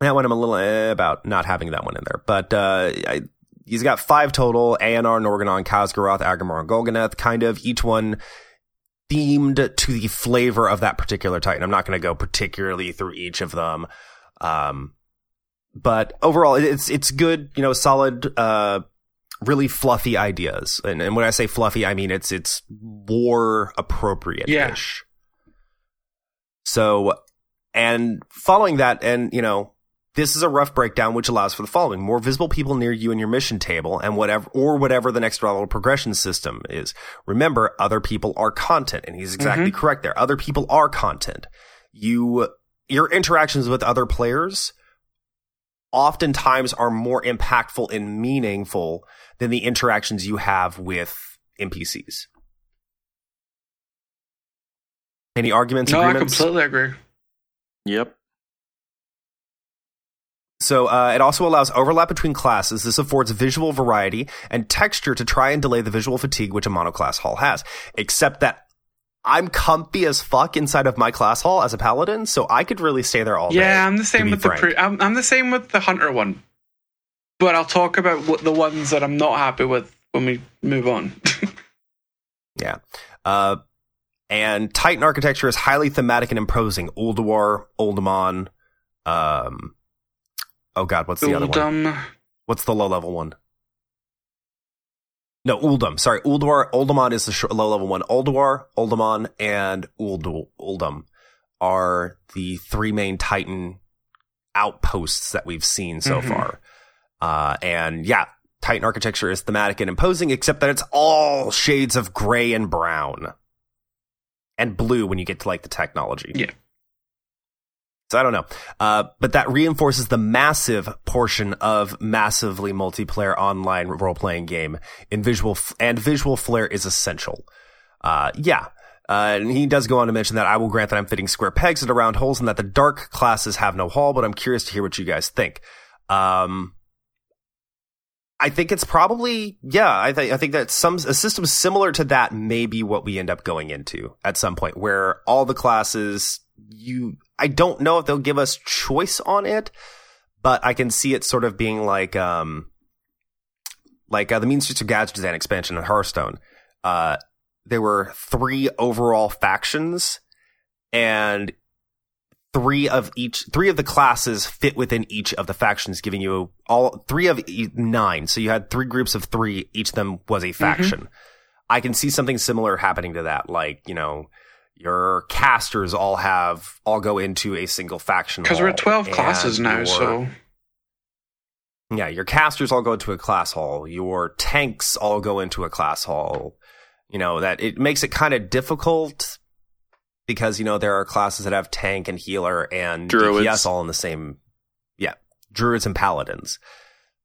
that one I'm a little eh about not having that one in there, but uh, I, he's got five total: Eonar, Norgannon, Khaz'goroth, Aggramar, and Golganneth. Kind of each one themed to the flavor of that particular Titan. I'm not going to go particularly through each of them. Um, but overall, it's, it's good, you know, solid, uh, really fluffy ideas. And, and when I say fluffy, I mean, it's, it's war appropriate-ish. So, and following that, and, you know, this is a rough breakdown which allows for the following. More visible people near you in your mission table and whatever or whatever the next level progression system is. Remember other people are content and he's exactly mm-hmm. correct there. Other people are content. You your interactions with other players oftentimes are more impactful and meaningful than the interactions you have with npcs any arguments no, I agreements completely agree. Yep. So uh, it also allows overlap between classes. This affords visual variety and texture to try and delay the visual fatigue which a monoclass hall has. Except that I'm comfy as fuck inside of my class hall as a paladin, so I could really stay there all day. Yeah, I'm the same with the pre- I'm, I'm the same with the hunter one, but I'll talk about what the ones that I'm not happy with when we move on. (laughs) Yeah. Uh, and Titan architecture is highly thematic and imposing. Ulduar, Uldaman, um, oh god, what's the other one? What's the low level one? No, Uldum. Sorry, Ulduar. Uldaman is the sh- low level one. Ulduar, Uldaman, and Uld- Uldum are the three main Titan outposts that we've seen so Mhm. far. Uh, and yeah, Titan architecture is thematic and imposing, except that it's all shades of gray and brown and blue when you get to like the technology. Yeah. So I don't know. Uh, but that reinforces the massive portion of massively multiplayer online role playing game in visual f- and visual flair is essential. Uh, yeah. Uh, and he does go on to mention that I will grant that I'm fitting square pegs into round holes and that the dark classes have no hall, but I'm curious to hear what you guys think. Um, I think it's probably yeah. I think I think that some a system similar to that may be what we end up going into at some point, where all the classes you. I don't know if they'll give us choice on it, but I can see it sort of being like um, like uh, the Mean Streets of Gadgetzan expansion in Hearthstone. Uh, there were three overall factions, and three of each three of the classes fit within each of the factions, giving you all three of e- nine. So you had three groups of three. Each of them was a faction. I can see something similar happening to that, like you know. Your casters all have all go into a single faction Because we're at 12 classes now, your- so. yeah, your casters all go into a class hall. Your tanks all go into a class hall. You know, that it makes it kind of difficult because, you know, there are classes that have tank and healer and Druids. DPS all in the same. Yeah. Druids and paladins.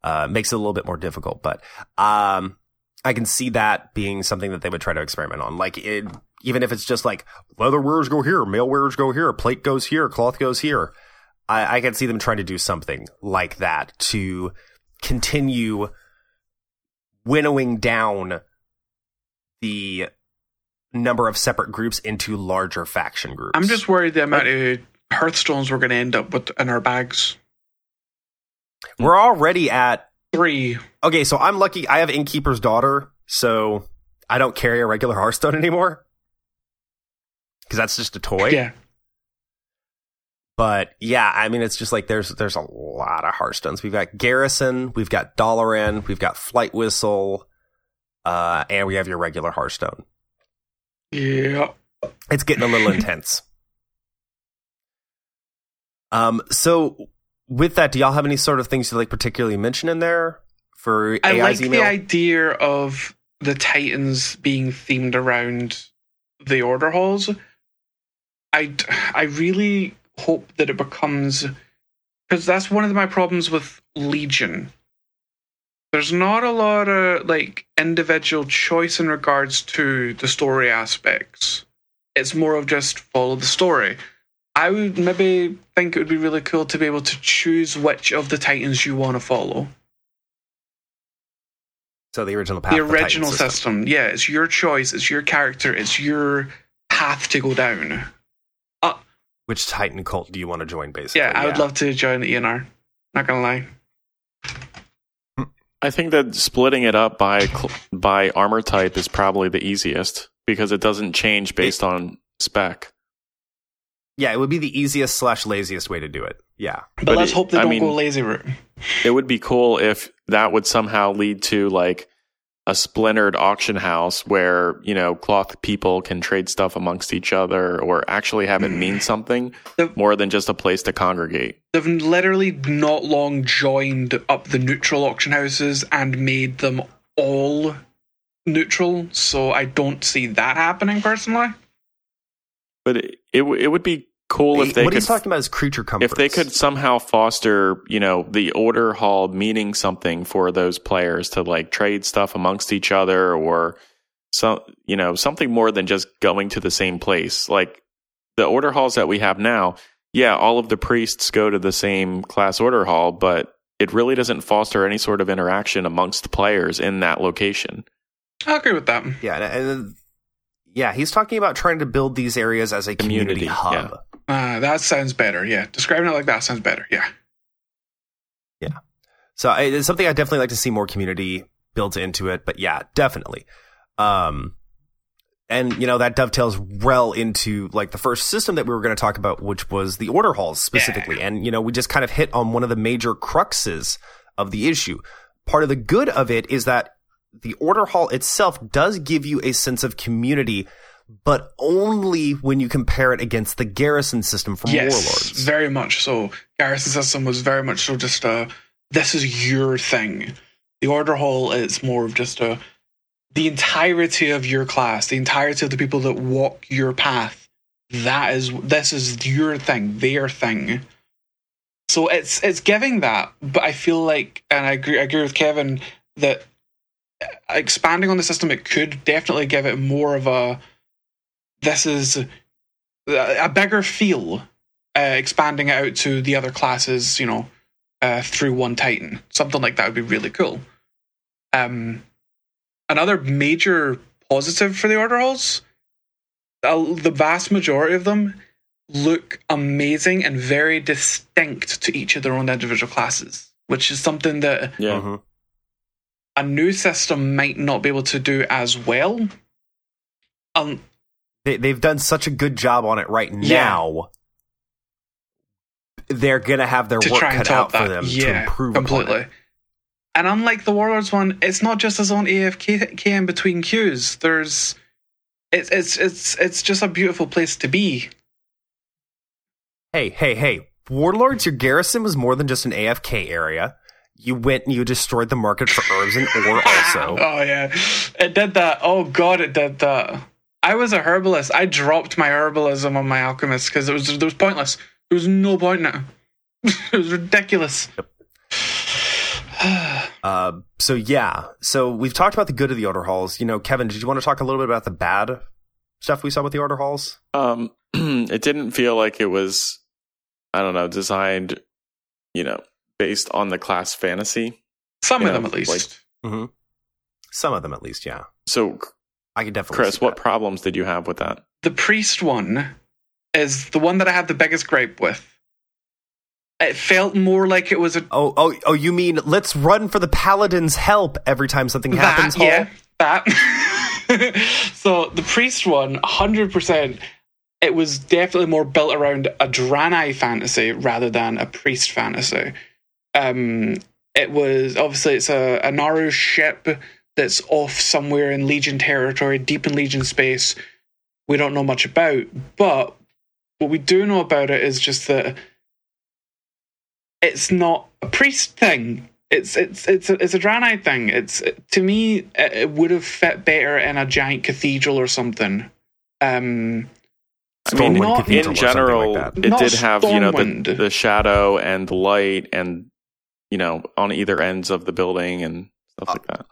Uh, makes it a little bit more difficult, but, um, I can see that being something that they would try to experiment on. Like it, even if it's just like leather wearers go here, mail wearers go here, plate goes here, cloth goes here. I, I can see them trying to do something like that to continue winnowing down the number of separate groups into larger faction groups. I'm just worried the amount of Hearthstones we're going to end up with in our bags. we're already at Three. okay. So I'm lucky. I have Innkeeper's daughter, so I don't carry a regular Hearthstone (laughs) anymore because that's just a toy. Yeah. But yeah, I mean, it's just like there's there's a lot of Hearthstones. We've got Garrison, we've got Dalaran, we've got Flight Whistle, uh, and we have your regular Hearthstone. Yeah. It's getting a little (laughs) intense. Um, so with that, do y'all have any sort of things to like particularly mention in there for I like email? the idea of the Titans being themed around the order halls. I, I really hope that it becomes because that's one of my problems with Legion. There's not a lot of like individual choice in regards to the story aspects. It's more of just follow the story. I would maybe think it would be really cool to be able to choose which of the Titans you want to follow so the original path, the of Titan original system. Yeah, it's your choice. It's your character. It's your path to go down. Which Titan cult do you want to join? Basically, Yeah, I would love to join the Eonar. Not gonna lie. I think that splitting it up by by armor type is probably the easiest because it doesn't change based on spec. Yeah, it would be the easiest slash laziest way to do it. Yeah, But, But let's it- hope they I don't mean- go lazy route. It would be cool if that would somehow lead to like a splintered auction house where, you know, cloth people can trade stuff amongst each other or actually have it mean (clears throat) something more than just a place to congregate. They've literally not long joined up the neutral auction houses and made them all neutral. So I don't see that happening personally. But it it, w- it would be cool if they what could he's talking about is creature comforts. if they could somehow foster, you know, the order hall meaning something for those players to like trade stuff amongst each other or some, you know, something more than just going to the same place. Like the order halls that we have now, yeah, all of the priests go to the same class order hall, but it really doesn't foster any sort of interaction amongst players in that location. I agree with that. Yeah, and, and yeah, he's talking about trying to build these areas as a community, Community, hub. Uh, that sounds better. Yeah, describing it like that sounds better. Yeah. Yeah. So I- it's something I definitely like to see more community built into it. But yeah, definitely. Um, and you know that dovetails well into like the first system that we were going to talk about, which was the order halls specifically. And you know we just kind of hit on one of the major cruxes of the issue. Part of the good of it is that the order hall itself does give you a sense of community, but only when you compare it against the garrison system from yes, Warlords. very much so. Garrison system was very much so just a this is your thing. The order hall is more of just a the entirety of your class, the entirety of the people that walk your path. That is this is your thing, their thing. So it's it's giving that, but I feel like, and I agree, I agree with Kevin that expanding on the system, it could definitely give it more of a this is a, a bigger feel uh, expanding it out to the other classes, you know, uh, through one Titan. Something like that would be really cool. Um, another major positive for the Order Halls, uh, the vast majority of them look amazing and very distinct to each of their own individual classes, which is something that Yeah. Mhm. a new system might not be able to do as well. Um, they, they've done such a good job on it right now. They're gonna have their to work cut out that. for them to yeah, improve upon completely. And unlike the Warlords one, it's not just a zone AFK in between queues. There's, it's it's it's it's just a beautiful place to be. Hey, hey, hey! Warlords, your garrison was more than just an AFK area. You went and you destroyed the market for herbs and ore (laughs) also. Oh yeah, it did that. Oh god, it did that. I was a herbalist. I dropped my herbalism on my alchemist because it was it was pointless. There was no point in it. (laughs) it was ridiculous. Uh, so yeah, so we've talked about the good of the order halls. You know, Kevin, did you want to talk a little bit about the bad stuff we saw with the order halls? Um, (clears throat) it didn't feel like it was, I don't know, designed, you know, based on the class fantasy. Some You of know, them at least. like- Mm-hmm. Some of them, at least. Yeah, So, I can definitely. Chris, see what that. problems did you have with that? the priest one is the one that I have the biggest gripe with. It felt more like it was a Oh, oh, oh! You mean let's run for the paladin's help every time something happens? that, yeah, that. (laughs) so the priest one, hundred percent, it was definitely more built around a Draenei fantasy rather than a priest fantasy. Um, it was obviously it's a, a Naaru ship that's off somewhere in Legion territory, deep in Legion space. We don't know much about, but what we do know about it is just that it's not a priest thing. It's it's it's a, it's a Draenei thing. It's to me it, it would have fit better in a giant cathedral or something. Um, I mean, not- in general, like that. it Not did have you know the, the shadow and the light and you know on either ends of the building and stuff like that.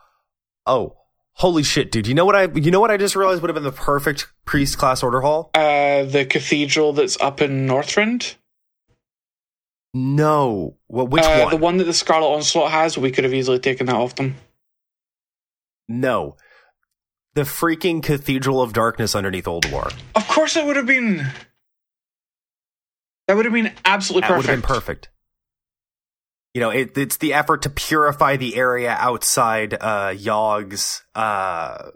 Oh, holy shit, dude! You know what I? You know what I just realized would have been the perfect priest class order hall? uh, the cathedral that's up in Northrend, No, well, which uh, one? the one that the Scarlet Onslaught has, we could have easily taken that off them. No, the freaking Cathedral of Darkness underneath Ulduar. Of course, it would have been. That would have been absolutely perfect. That would have been perfect. You know, it, it's the effort to purify the area outside uh, Yogg's uh,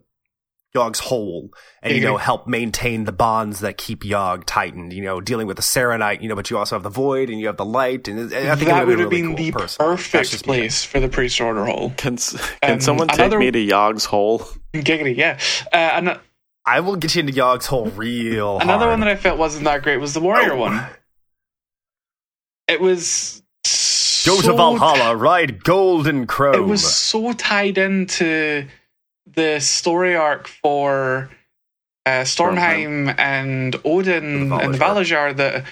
Yogg's hole, and you know, Mhm. help maintain the bonds that keep Yogg tightened. You know, dealing with the Saronite. You know, but you also have the Void, and you have the Light, and it- I think that it would would have been really the cool, personally. That's perfect just me. place for the priest order hall. Can can Um, someone take another- me to Yogg's hole? Giggity, yeah. Uh, and I will get you into Yogg's hole real Another hard. one that I felt wasn't that great was the warrior Oh. one. It was Go so, to Valhalla, ride Golden Crow. It was so tied into the story arc for uh, Stormheim and Odin The and the Valarjar. That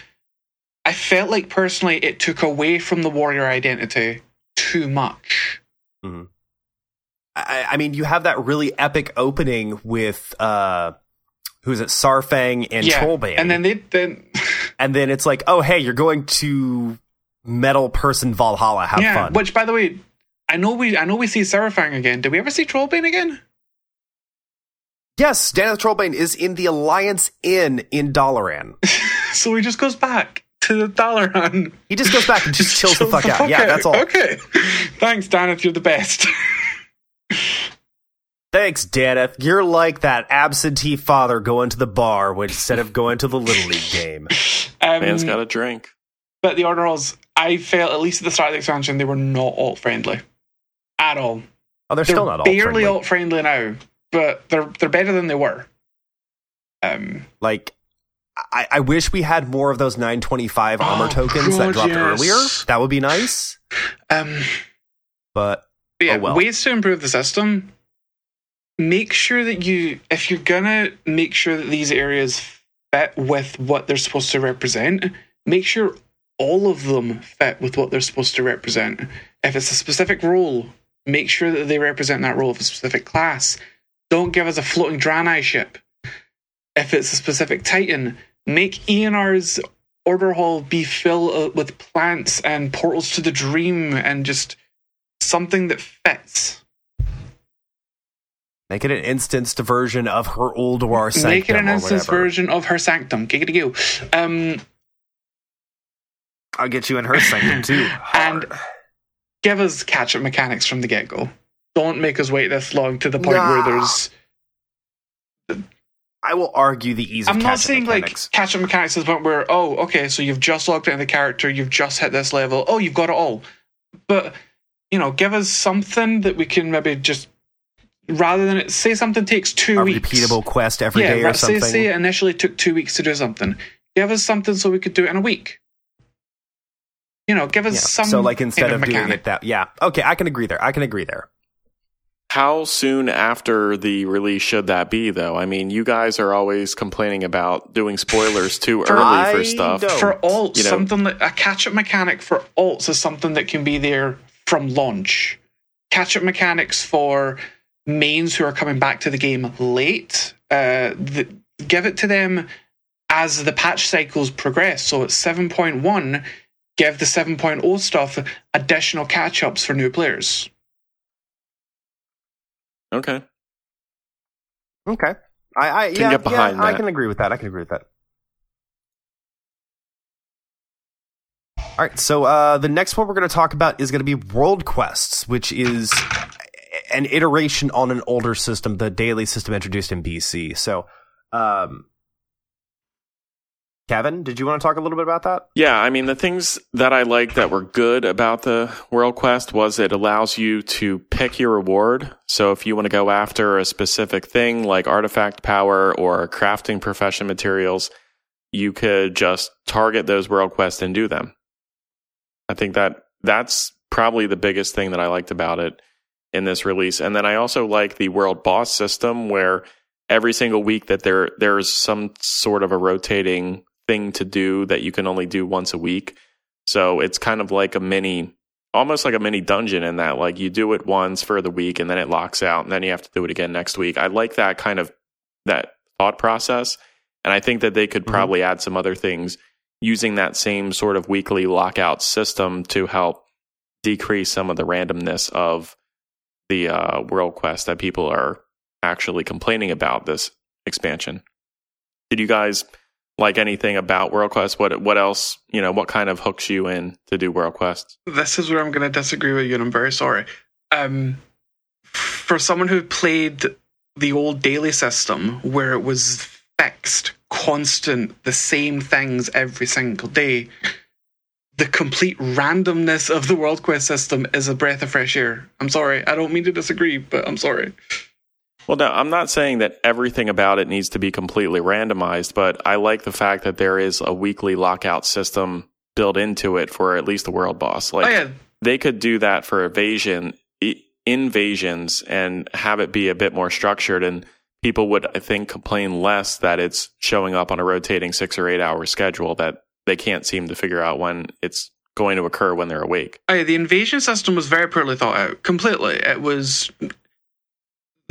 I felt like personally it took away from the warrior identity too much. I, I mean, you have that really epic opening with uh, who's it, Saurfang and yeah, Trollbane, and then they then and then it's like, oh hey, you're going to Metal Person Valhalla. Have yeah. fun. Which, by the way, I know we I know we see Saurfang again. Did we ever see Trollbane again? yes, Danath Trollbane is in the Alliance Inn in Dalaran. (laughs) So he just goes back to the Dalaran. He just goes back and (laughs) just chills the fuck out. Yeah, that's all. Okay. (laughs) Thanks, Danath. You're the best. Thanks, Danath. You're like that absentee father going to the bar instead of going to the little league game. Um, Man's got a drink. but the Order Halls, I felt, at least at the start of the expansion, they were not alt friendly. At all. Oh, they're, They're still not barely alt friendly now, but they're they're better than they were. Um, Like, I, I wish we had more of those 925 armor Oh, tokens that dropped yes. earlier. That would be nice. um, But But yeah, Oh, well. ways to improve the system. Make sure that you, if you're gonna make sure that these areas fit with what they're supposed to represent, make sure all of them fit with what they're supposed to represent. If it's a specific role, make sure that they represent that role of a specific class. Don't give us a floating Draenei ship. If it's a specific Titan, make Eonar's order hall be filled uh, with plants and portals to the dream and just something that fits. make it an instanced version of her old war sanctum Make it an or instance version of her sanctum. Giggity go. Um, I'll get you in her sanctum too. (laughs) And- give us catch up mechanics from the get go. Don't make us wait this long to the point Nah. where there's I will argue the ease. I'm not saying mechanics. like catch up mechanics to the point where oh okay so you've just logged into the character you've just hit this level oh you've got it all, but you know give us something that we can maybe just rather than it say something takes two a weeks repeatable quest every yeah day or say something. say it initially took two weeks to do something give us something so we could do it in a week. You know, give us Yeah. some. so like instead kind of doing mechanic. it that yeah okay I can agree there I can agree there. How soon after the release should that be, though? I mean, you guys are always complaining about doing spoilers too (laughs) For- early for I stuff. don't- for alts, you know- something that a catch up mechanic for alts is something that can be there from launch. Catch up mechanics for mains who are coming back to the game late, uh, the, give it to them as the patch cycles progress. So at 7.1, give the 7.0 stuff additional catch ups for new players. Okay. Okay. I, I Can yeah, get behind yeah I can agree with that. I can agree with that. All right, so uh, the next one we're going to talk about is going to be World Quests, which is an iteration on an older system, the daily system introduced in BC. So, um, Kevin, did you want to talk a little bit about that? Yeah, I mean, the things that I like that were good about the World Quest was it allows you to pick your reward. So if you want to go after a specific thing like artifact power or crafting profession materials, you could just target those World Quests and do them. I think that that's probably the biggest thing that I liked about it in this release. And then I also like the World Boss system where every single week that there there's some sort of a rotating thing to do that you can only do once a week. So it's kind of like a mini almost like a mini dungeon in that like you do it once for the week and then it locks out and then you have to do it again next week. I like that kind of that thought process and I think that they could Mhm. probably add some other things using that same sort of weekly lockout system to help decrease some of the randomness of the uh, world quest that people are actually complaining about this expansion. Did you guys like anything about World Quest? What what else, you know, what kind of hooks you in to do World Quests? this is where I'm going to disagree with you, and I'm very sorry. Um, for someone who played the old daily system where it was fixed, constant, the same things every single day, the complete randomness of the World Quest system is a breath of fresh air. I'm sorry. I don't mean to disagree, but I'm sorry. Well, no, I'm not saying that everything about it needs to be completely randomized, but I like the fact that there is a weekly lockout system built into it for at least the world boss. Like oh, yeah. they could do that for evasion invasions and have it be a bit more structured and people would i think complain less that it's showing up on a rotating six or eight hour schedule that they can't seem to figure out when it's going to occur when they're awake Oh, yeah, the invasion system was very poorly thought out. Completely. It was.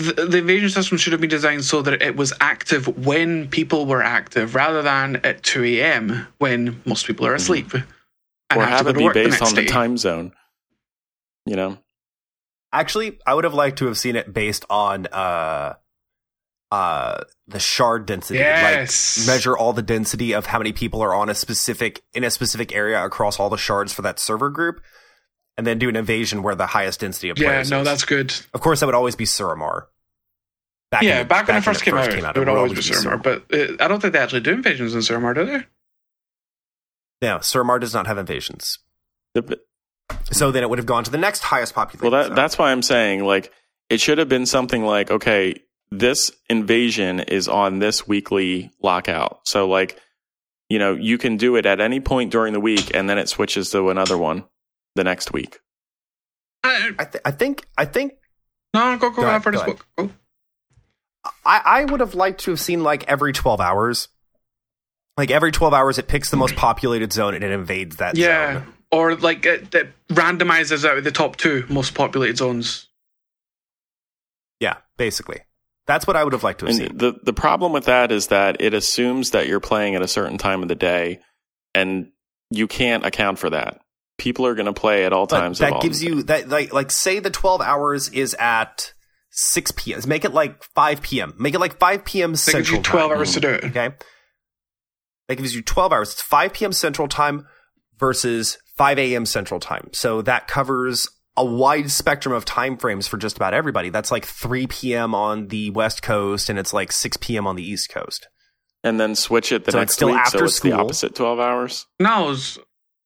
The, the invasion system should have been designed so that it was active when people were active rather than at 2 a.m. when most people are asleep. and or to have go it be work the based next on the time zone you know Actually, I would have liked to have seen it based on uh uh the shard density. Yes. Like measure all the density of how many people are on a specific in a specific area across all the shards for that server group. And then do an invasion where the highest density of players. Yeah, no, is. that's good. of course that would always be Suramar. Back yeah, in- back when it in first came, out, it would always be Suramar. But uh, I don't think they actually do invasions in Suramar, do they? No, Suramar does not have invasions. The- So then it would have gone to the next highest population. well that zone. that's why i'm saying like it should have been something like okay this invasion is on this weekly lockout so like you know you can do it at any point during the week and then it switches to another one the next week Uh, I, th- I think I think no, go, go, Go go ahead, for this book. Go. I, I would have liked to have seen like every 12 hours. Like every 12 hours, it picks the most populated zone and it invades that Yeah. zone. Or like it, it randomizes out of the top two most populated zones. Yeah, basically. That's what I would have liked to have and seen. the the problem with that is that it assumes that you're playing at a certain time of the day and you can't account for that people are going to play at all But times that all gives the- you that like like say the 12 hours is at 6 p.m. Make it like 5 p.m. Make it like 5 p.m. Central. That gives you 12 time. hours to do it. Okay. That gives you 12 hours. It's 5 p.m. Central Time versus 5 a.m. Central Time. So that covers a wide spectrum of time frames for just about everybody. That's like 3 p.m. on the West Coast and it's like 6 p.m. on the East Coast. And then switch it the So next it's still week, after so it's school. the opposite twelve hours. No, it's-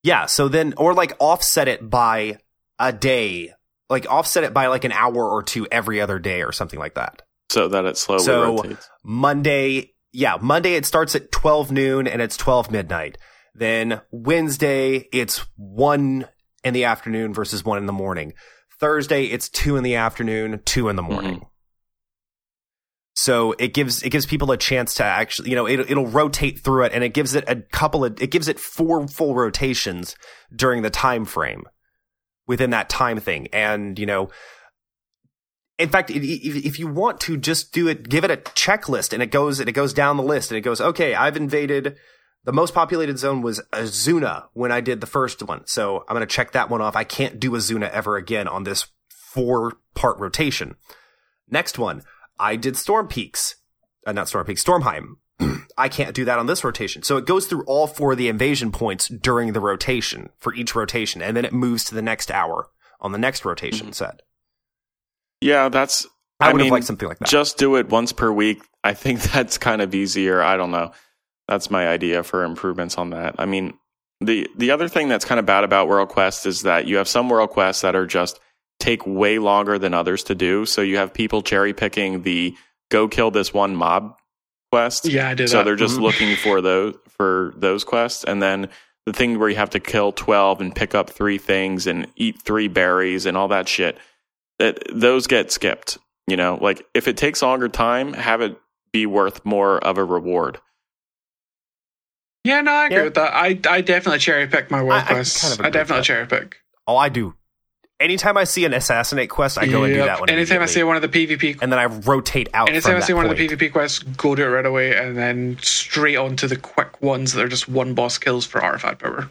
Yeah, so then or like offset it by a day, like offset it by like an hour or two every other day or something like that. So that it slowly So- rotates. Monday, yeah, Monday it starts at 12 noon and it's 12 midnight. Then Wednesday it's 1 in the afternoon versus 1 in the morning. Thursday it's 2 in the afternoon, 2 in the morning. Mm-hmm. So it gives it gives people a chance to actually, you know, it, it'll rotate through it and it gives it a couple of it gives it four full rotations during the time frame within that time thing. And, you know, in fact, if you want to just do it, give it a checklist, and it goes and it goes down the list, and it goes, okay, I've invaded the most populated zone was Azsuna when I did the first one, so I'm going to check that one off. I can't do Azsuna ever again on this four part rotation. Next one, I did Storm Peaks, uh, not Storm Peaks, Stormheim. (clears throat) I can't do that on this rotation. So it goes through all four of the invasion points during the rotation for each rotation, and then it moves to the next hour on the next rotation set. Yeah, that's. I, I would mean, have liked something like that. Just do it once per week. I think (laughs) that's kind of easier. I don't know. That's my idea for improvements on that. I mean, the the other thing that's kind of bad about World Quest is that you have some World Quests that are just take way longer than others to do. So you have people cherry picking the go kill this one mob quest. yeah, I did so that. they're just Mhm. looking for those for those quests and then the thing where you have to kill 12 and pick up three things and eat three berries and all that shit that those get skipped you know like if it takes longer time have it be worth more of a reward Yeah, no, I agree Yeah. with that. I I definitely cherry pick my I- world I quests. kind I, of agree with definitely cherry pick. Oh, I do. Anytime I see an assassinate quest, I go and do that one. Anytime I see one of the PvP, and then I rotate out. anytime from I see that one of the PvP quests, go do it right away, and then straight on to the quick ones that are just one boss kills for artifact power.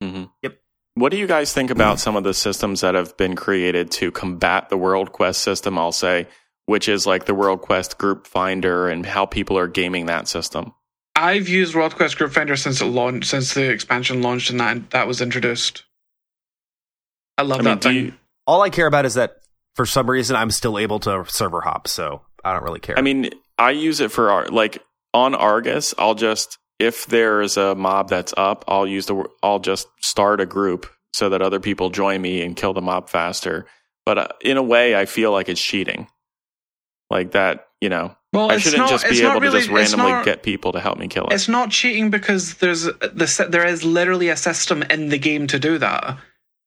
hmm Yep. what do you guys think about some of the systems that have been created to combat the world quest system i'll say which is like the world quest group finder and how people are gaming that system I've used World Quest Group Finder since it launched, since the expansion launched and that that was introduced. I love i mean that do you, All I care about is that for some reason I'm still able to server hop, so I don't really care. I mean, I use it for Ar- like on Argus. I'll just if there's a mob that's up, I'll use the I'll just start a group so that other people join me and kill the mob faster. But uh, in a way, I feel like it's cheating. Like that, you know, well, I shouldn't not, just be able really, to just randomly not- get people to help me kill it. It's not cheating because there's the there is literally a system in the game to do that.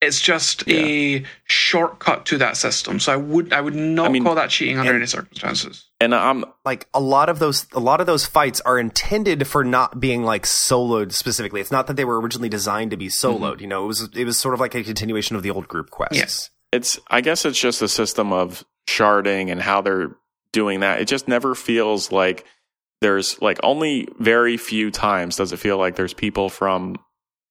It's just a shortcut to that system. So I would I would not I mean, call that cheating under and- any circumstances. And I'm like a lot of those, a lot of those fights are intended for not being like soloed specifically. It's not that they were originally designed to be mm-hmm. soloed. You know, it was it was sort of like a continuation of the old group quests. Yes. it's I guess it's just a system of sharding and how they're doing that. It just never feels like there's like only very few times does it feel like there's people from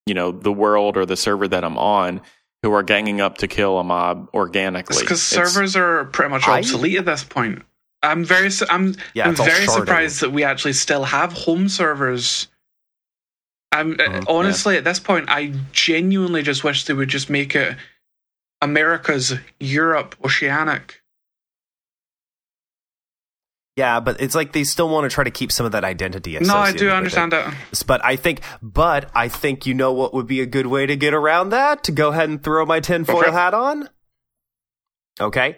you know the world or the server that I'm on who are ganging up to kill a mob organically. because servers are pretty much I- obsolete at this point. I'm very I'm Yeah, I'm very surprised that we actually still have home servers. I'm uh, Mhm, honestly at this point I genuinely just wish they would just make it America's Europe Oceanic. Yeah, but it's like they still want to try to keep some of that identity. No, I do understand it. that. But I think, but I think you know what would be a good way to get around that? To go ahead and throw my tinfoil Okay. hat on. Okay.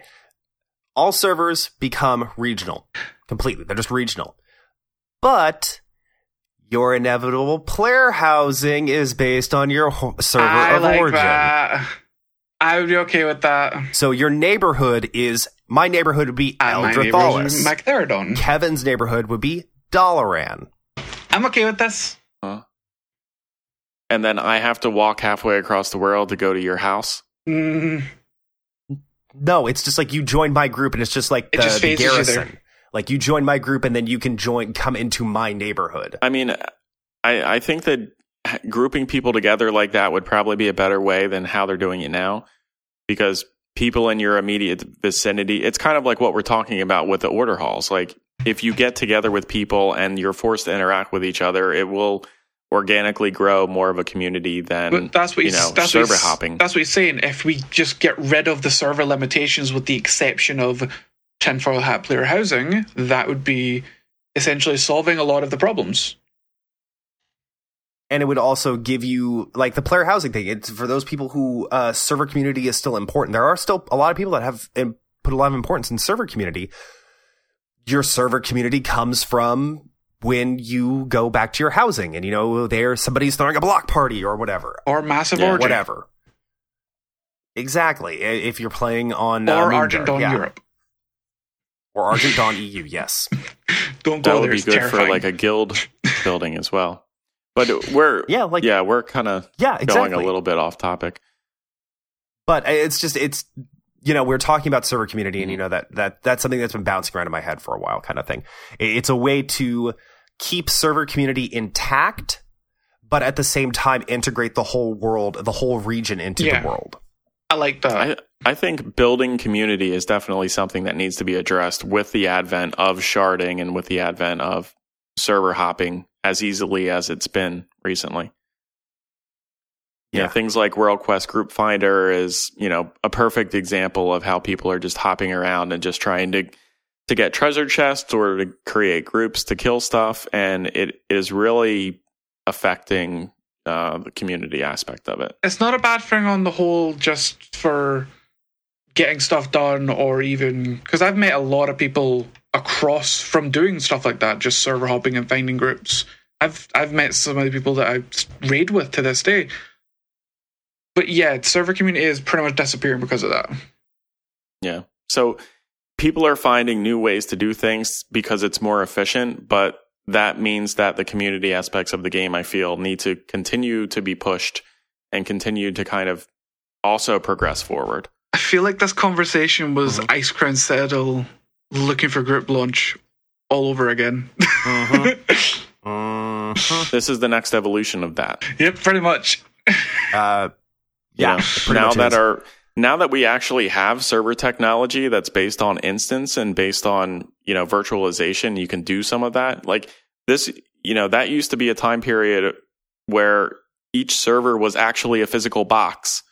All servers become regional completely. They're just regional. But your inevitable player housing is based on your ho- server I of like origin. that. I would be okay with that. So your neighborhood is my neighborhood would be Uh, my neighbor's Eldre'Thalas. Mactherodon. Kevin's neighborhood would be Dalaran. I'm okay with this. and then I have to walk halfway across the world to go to your house. Mm, No, it's just like you join my group and it's just like It the, just the phases you there. garrison. Like you join my group and then you can join come into my neighborhood. I mean, I, I think that grouping people together like that would probably be a better way than how they're doing it now because people in your immediate vicinity, it's kind of like what we're talking about with the order halls. Like, if you get together with people and you're forced to interact with each other, it will organically grow more of a community than But that's what you know that's server what hopping. That's what he's saying. If we just get rid of the server limitations, with the exception of tinfoil hat player housing, that would be essentially solving a lot of the problems. And it would also give you like the player housing thing. It's for those people who uh, server community is still important. There are still a lot of people that have um, put a lot of importance in server community. Your server community comes from when you go back to your housing, and you know there somebody's throwing a block party or whatever, Or massive Yeah, orgy. whatever. Exactly. If you're playing on uh, Or Moonguard, Argent Dawn yeah. Europe. or Argent Dawn (laughs) EU, yes. Don't go that would there. be It's good terrifying. for like a guild building as well. But we're Yeah, like yeah, we're kind of yeah, exactly. going a little bit off topic. but it's just it's you know we're talking about server community and you mm-hmm. know that that that's something that's been bouncing around in my head for a while kind of thing it's a way to keep server community intact but at the same time integrate the whole world the whole region into Yeah. the world I like that. I I think building community is definitely something that needs to be addressed with the advent of sharding and with the advent of server hopping as easily as it's been recently. Yeah, Yeah. things like World Quest Group Finder is, you know, a perfect example of how people are just hopping around and just trying to to get treasure chests or to create groups to kill stuff and it is really affecting uh, the community aspect of it. it's not a bad thing on the whole just for getting stuff done or even because i've met a lot of people across from doing stuff like that just server hopping and finding groups i've i've met some of the people that i raid with to this day but yeah server community is pretty much disappearing because of that Yeah. So people are finding new ways to do things because it's more efficient, but that means that the community aspects of the game, I feel, need to continue to be pushed and continue to kind of also progress forward. I feel like this conversation was Mhm. Icecrown Citadel looking for group launch all over again Mhm. (laughs) This is the next evolution of that. yep pretty much uh, You (laughs) yeah know, pretty now much that is. our now that we actually have server technology that's based on instance and based on you know virtualization you can do some of that like this you know that used to be a time period where each server was actually a physical box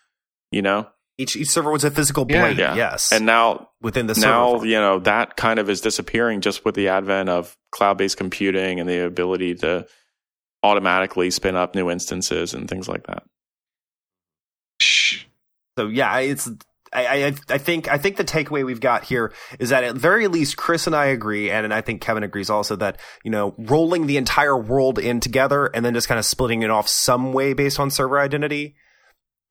you know each, each server was a physical Yeah. blade Yeah. yes and now within the server now farm. you know that kind of is disappearing just with the advent of cloud-based computing and the ability to automatically spin up new instances and things like that Shh. So yeah, it's I, I I think I think the takeaway we've got here is that at very least Chris and I agree, and, and I think Kevin agrees also that you know rolling the entire world in together and then just kind of splitting it off some way based on server identity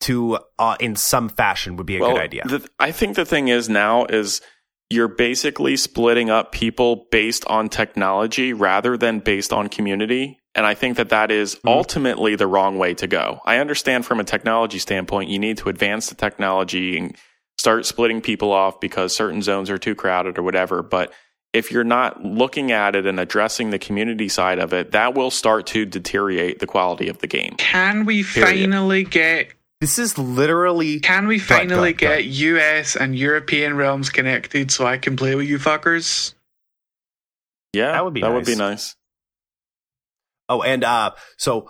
to uh, in some fashion would be a good idea. The, I think the thing is now is you're basically splitting up people based on technology rather than based on community. And I think that that is Mhm. ultimately the wrong way to go. I understand from a technology standpoint, you need to advance the technology and start splitting people off because certain zones are too crowded or whatever. But if you're not looking at it and addressing the community side of it, that will start to deteriorate the quality of the game. Can we Period. finally get this is literally Can we finally go ahead, go get US and European realms connected so I can play with you fuckers? Yeah, That would be that would nice. be nice. oh and uh so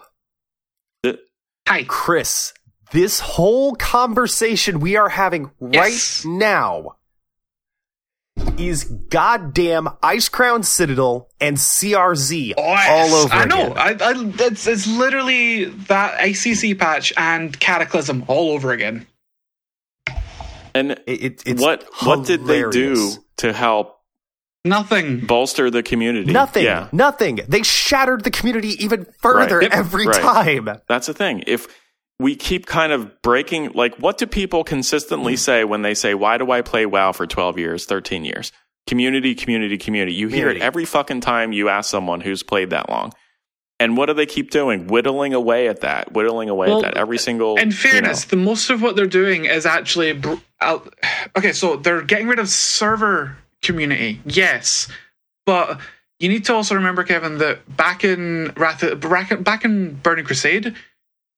Hi. Chris, this whole conversation we are having right Yes. now is goddamn Icecrown Citadel and CRZ Oh, all over I know. again. I, I, it's, it's literally that ICC patch and Cataclysm all over again. And It- it- it's what what did they do to help Nothing. bolster the community? Nothing. Yeah, Nothing. They shattered the community even further Right. Every Right. time. that's the thing. If we keep kind of breaking, like, what do people consistently mm. say when they say, "Why do I play WoW for twelve years, thirteen years?" Community, community, community. You hear it every fucking time you ask someone who's played that long. And what do they keep doing? Whittling away at that. Whittling away Well, at that every single. In you fairness, know. the most of what they're doing is actually. Br- okay, so they're getting rid of server community, yes, but you need to also remember, Kevin, that back in Wrath, back in Burning Crusade,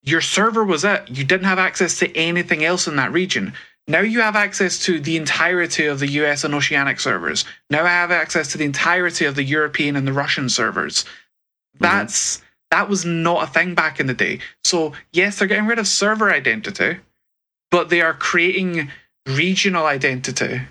your server was it. You didn't have access to anything else in that region. Now you have access to the entirety of the US and Oceanic servers. Now I have access to the entirety of the European and the Russian servers. Mm-hmm. That's That was not a thing back in the day. So, yes, they're getting rid of server identity, but they are creating regional identity.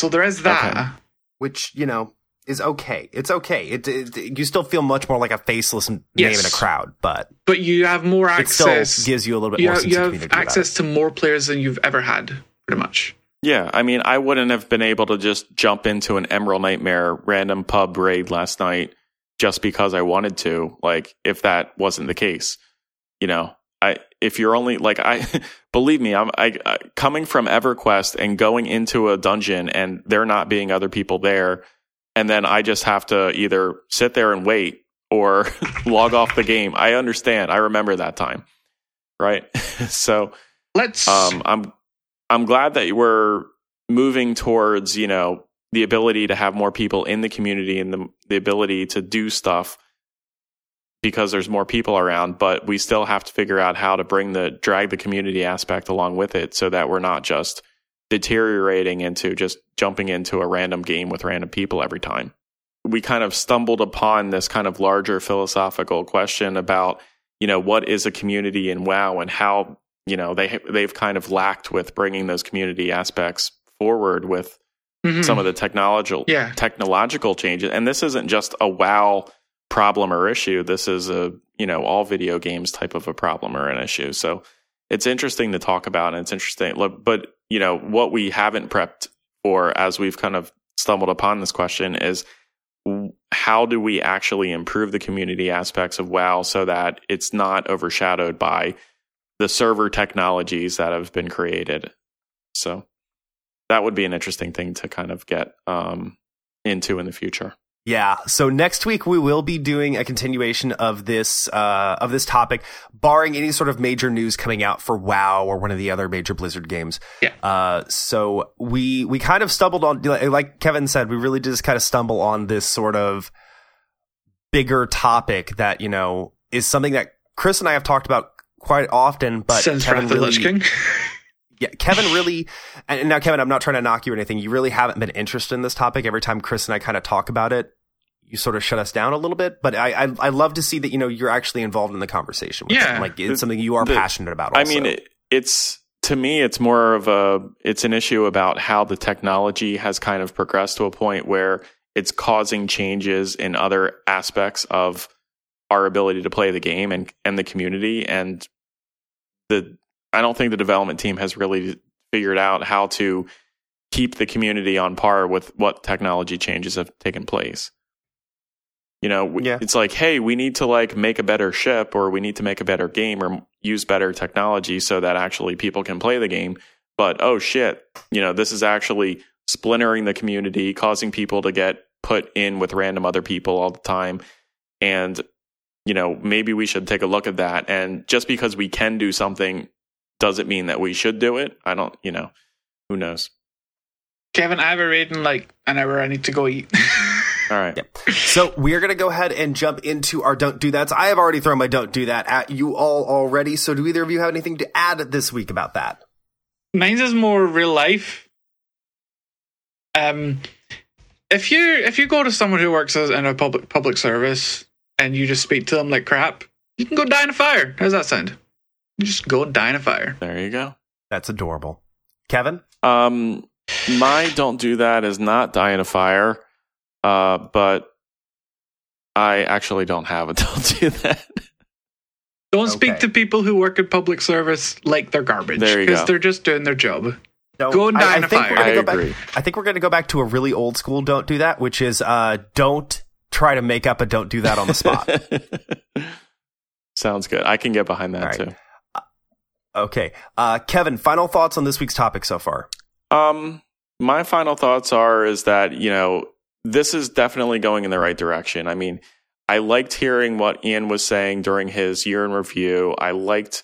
So there is that. Okay. which you know is okay. It's okay. It, it you still feel much more like a faceless name Yes. in a crowd, but But you have more it still access. gives you a little bit you more have, sense you have community. access to more players than you've ever had, pretty much. Yeah, I mean, I wouldn't have been able to just jump into an Emerald Nightmare random pub raid last night just because I wanted to. Like, if that wasn't the case, you know, I if you're only like I (laughs) believe me, I'm I, I coming from EverQuest and going into a dungeon and there not being other people there, and then I just have to either sit there and wait or (laughs) log off the game. I understand. I remember that time, right? (laughs) so Let's. um, I'm I'm glad that we're moving towards you know the ability to have more people in the community and the the ability to do stuff because there's more people around. But we still have to figure out how to bring the drag the community aspect along with it, so that we're not just deteriorating into just jumping into a random game with random people every time. We kind of stumbled upon this kind of larger philosophical question about you know what is a community in WoW and how you know they they've kind of lacked with bringing those community aspects forward with Mhm. some of the technological Yeah. technological changes and this isn't just a wow problem or issue this is a you know all video games type of a problem or an issue so it's interesting to talk about and it's interesting but you know what we haven't prepped for as we've kind of stumbled upon this question is how do we actually improve the community aspects of wow so that it's not overshadowed by the server technologies that have been created? So that would be an interesting thing to kind of get um, into in the future Yeah. So next week we will be doing a continuation of this uh, of this topic, barring any sort of major news coming out for WoW or one of the other major Blizzard games. Yeah. Uh, so we we kind of stumbled on, like Kevin said, we really just kind of stumble on this sort of bigger topic that you know is something that Chris and I have talked about quite often, but Since Kevin Wrath really, Lich King. Yeah, Kevin really, and now Kevin, I'm not trying to knock you or anything. You really haven't been interested in this topic. Every time Chris and I kind of talk about it, you sort of shut us down a little bit. But I, I, I love to see that you know you're actually involved in the conversation. Yeah. like The- it's something you are the- passionate about. I mean, it, it's to me, it's more of a it's an issue about how the technology has kind of progressed to a point where it's causing changes in other aspects of our ability to play the game and and the community and the I don't think the development team has really figured out how to keep the community on par with what technology changes have taken place. You know, Yeah. it's like, hey, we need to like make a better ship or we need to make a better game or use better technology so that actually people can play the game. But oh shit, you know, this is actually splintering the community, causing people to get put in with random other people all the time. And, you know, maybe we should take a look at that. And just because we can do something doesn't mean that we should do it. I don't, you know, who knows? Kevin, I have a raid in like an hour. I need to go eat. (laughs) All right. Yep. So we're gonna go ahead and jump into our don't do that's. I have already thrown my don't do that at you all already. So do either of you have anything to add this week about that? Mine's is more real life. Um, if you if you go to someone who works as in a public public service and you just speak to them like crap, you can go die in a fire. How's that sound? You just go die in a fire. There you go. That's adorable. Kevin? Um, my don't do that is not die in a fire. Uh, but I actually don't have a (laughs) don't do that. Don't speak to people who work in public service like they're garbage There you because they're just doing their job. Don't, Go and die in a think fire. Gonna I go back- agree. I think we're going to go back to a really old school don't do that, which is uh, don't try to make up a don't do that on the spot. (laughs) Sounds good. I can get behind that All right. too. Okay. Uh, Kevin, final thoughts on this week's topic so far? Um, my final thoughts are is that you know this is definitely going in the right direction. I mean, I liked hearing what Ion was saying during his year in review. I liked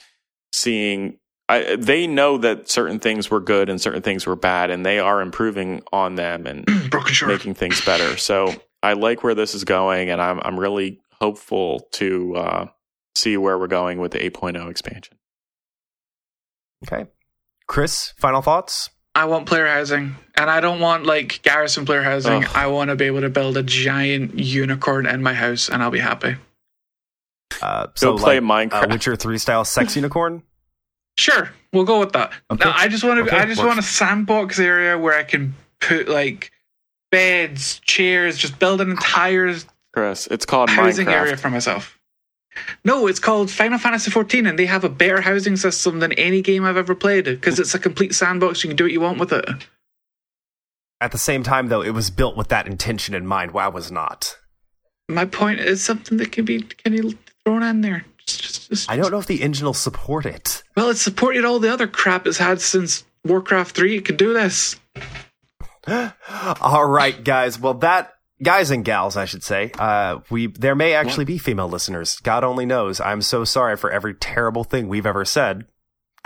seeing. I, they know that certain things were good and certain things were bad, and they are improving on them and (clears throat) making things better. So I like where this is going, and I'm I'm really hopeful to uh, see where we're going with the 8.0 expansion. Okay. Chris, final thoughts? I want player housing, and I don't want like garrison player housing. Ugh. I want to be able to build a giant unicorn in my house, and I'll be happy. Uh, so Go play like, Uh, Minecraft. Witcher three style sex (laughs) unicorn. Sure, we'll go with that. Okay. No, I just want to. Okay, I just want a sandbox area where I can put like beds, chairs, just build an entire Chris, it's called housing Minecraft. area for myself. No, it's called Final Fantasy XIV, and they have a better housing system than any game I've ever played because it's a complete sandbox. You can do what you want with it. At the same time, though, it was built with that intention in mind. WoW was not. My point is something that can be can be thrown in there. Just, just, just, I don't know if the engine will support it. Well, it's supported all the other crap it's had since Warcraft Three. It can do this. (gasps) All right, guys. Well, that guys and gals, I should say. Uh, we there may actually be female listeners. God only knows. I'm so sorry for every terrible thing we've ever said.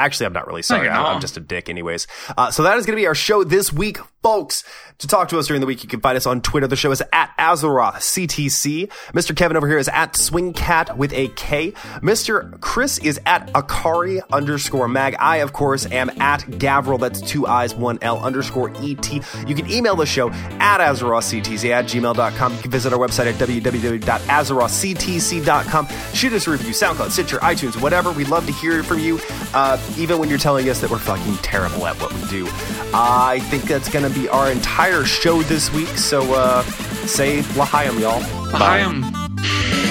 Actually, I'm not really sorry. you're I'm, I'm just a dick, anyways. Uh, so that is going to be our show this week, folks. To talk to us during the week, you can find us on Twitter. The show is at Azeroth CTC. Mr. Kevin over here is at Swingkat with a K. Mr. Chris is at Akari underscore mag. I, of course, am at Gavriil. That's two I's, one L underscore ET. You can email the show at AzerothCTC at gmail.com. You can visit our website at www.azerothctc.com. Shoot us a review, SoundCloud, Stitcher, iTunes, whatever. We'd love to hear from you, uh, even when you're telling us that we're fucking terrible at what we do. I think that's going to be our entire show this week. So uh, say Lahayim, y'all. Hi,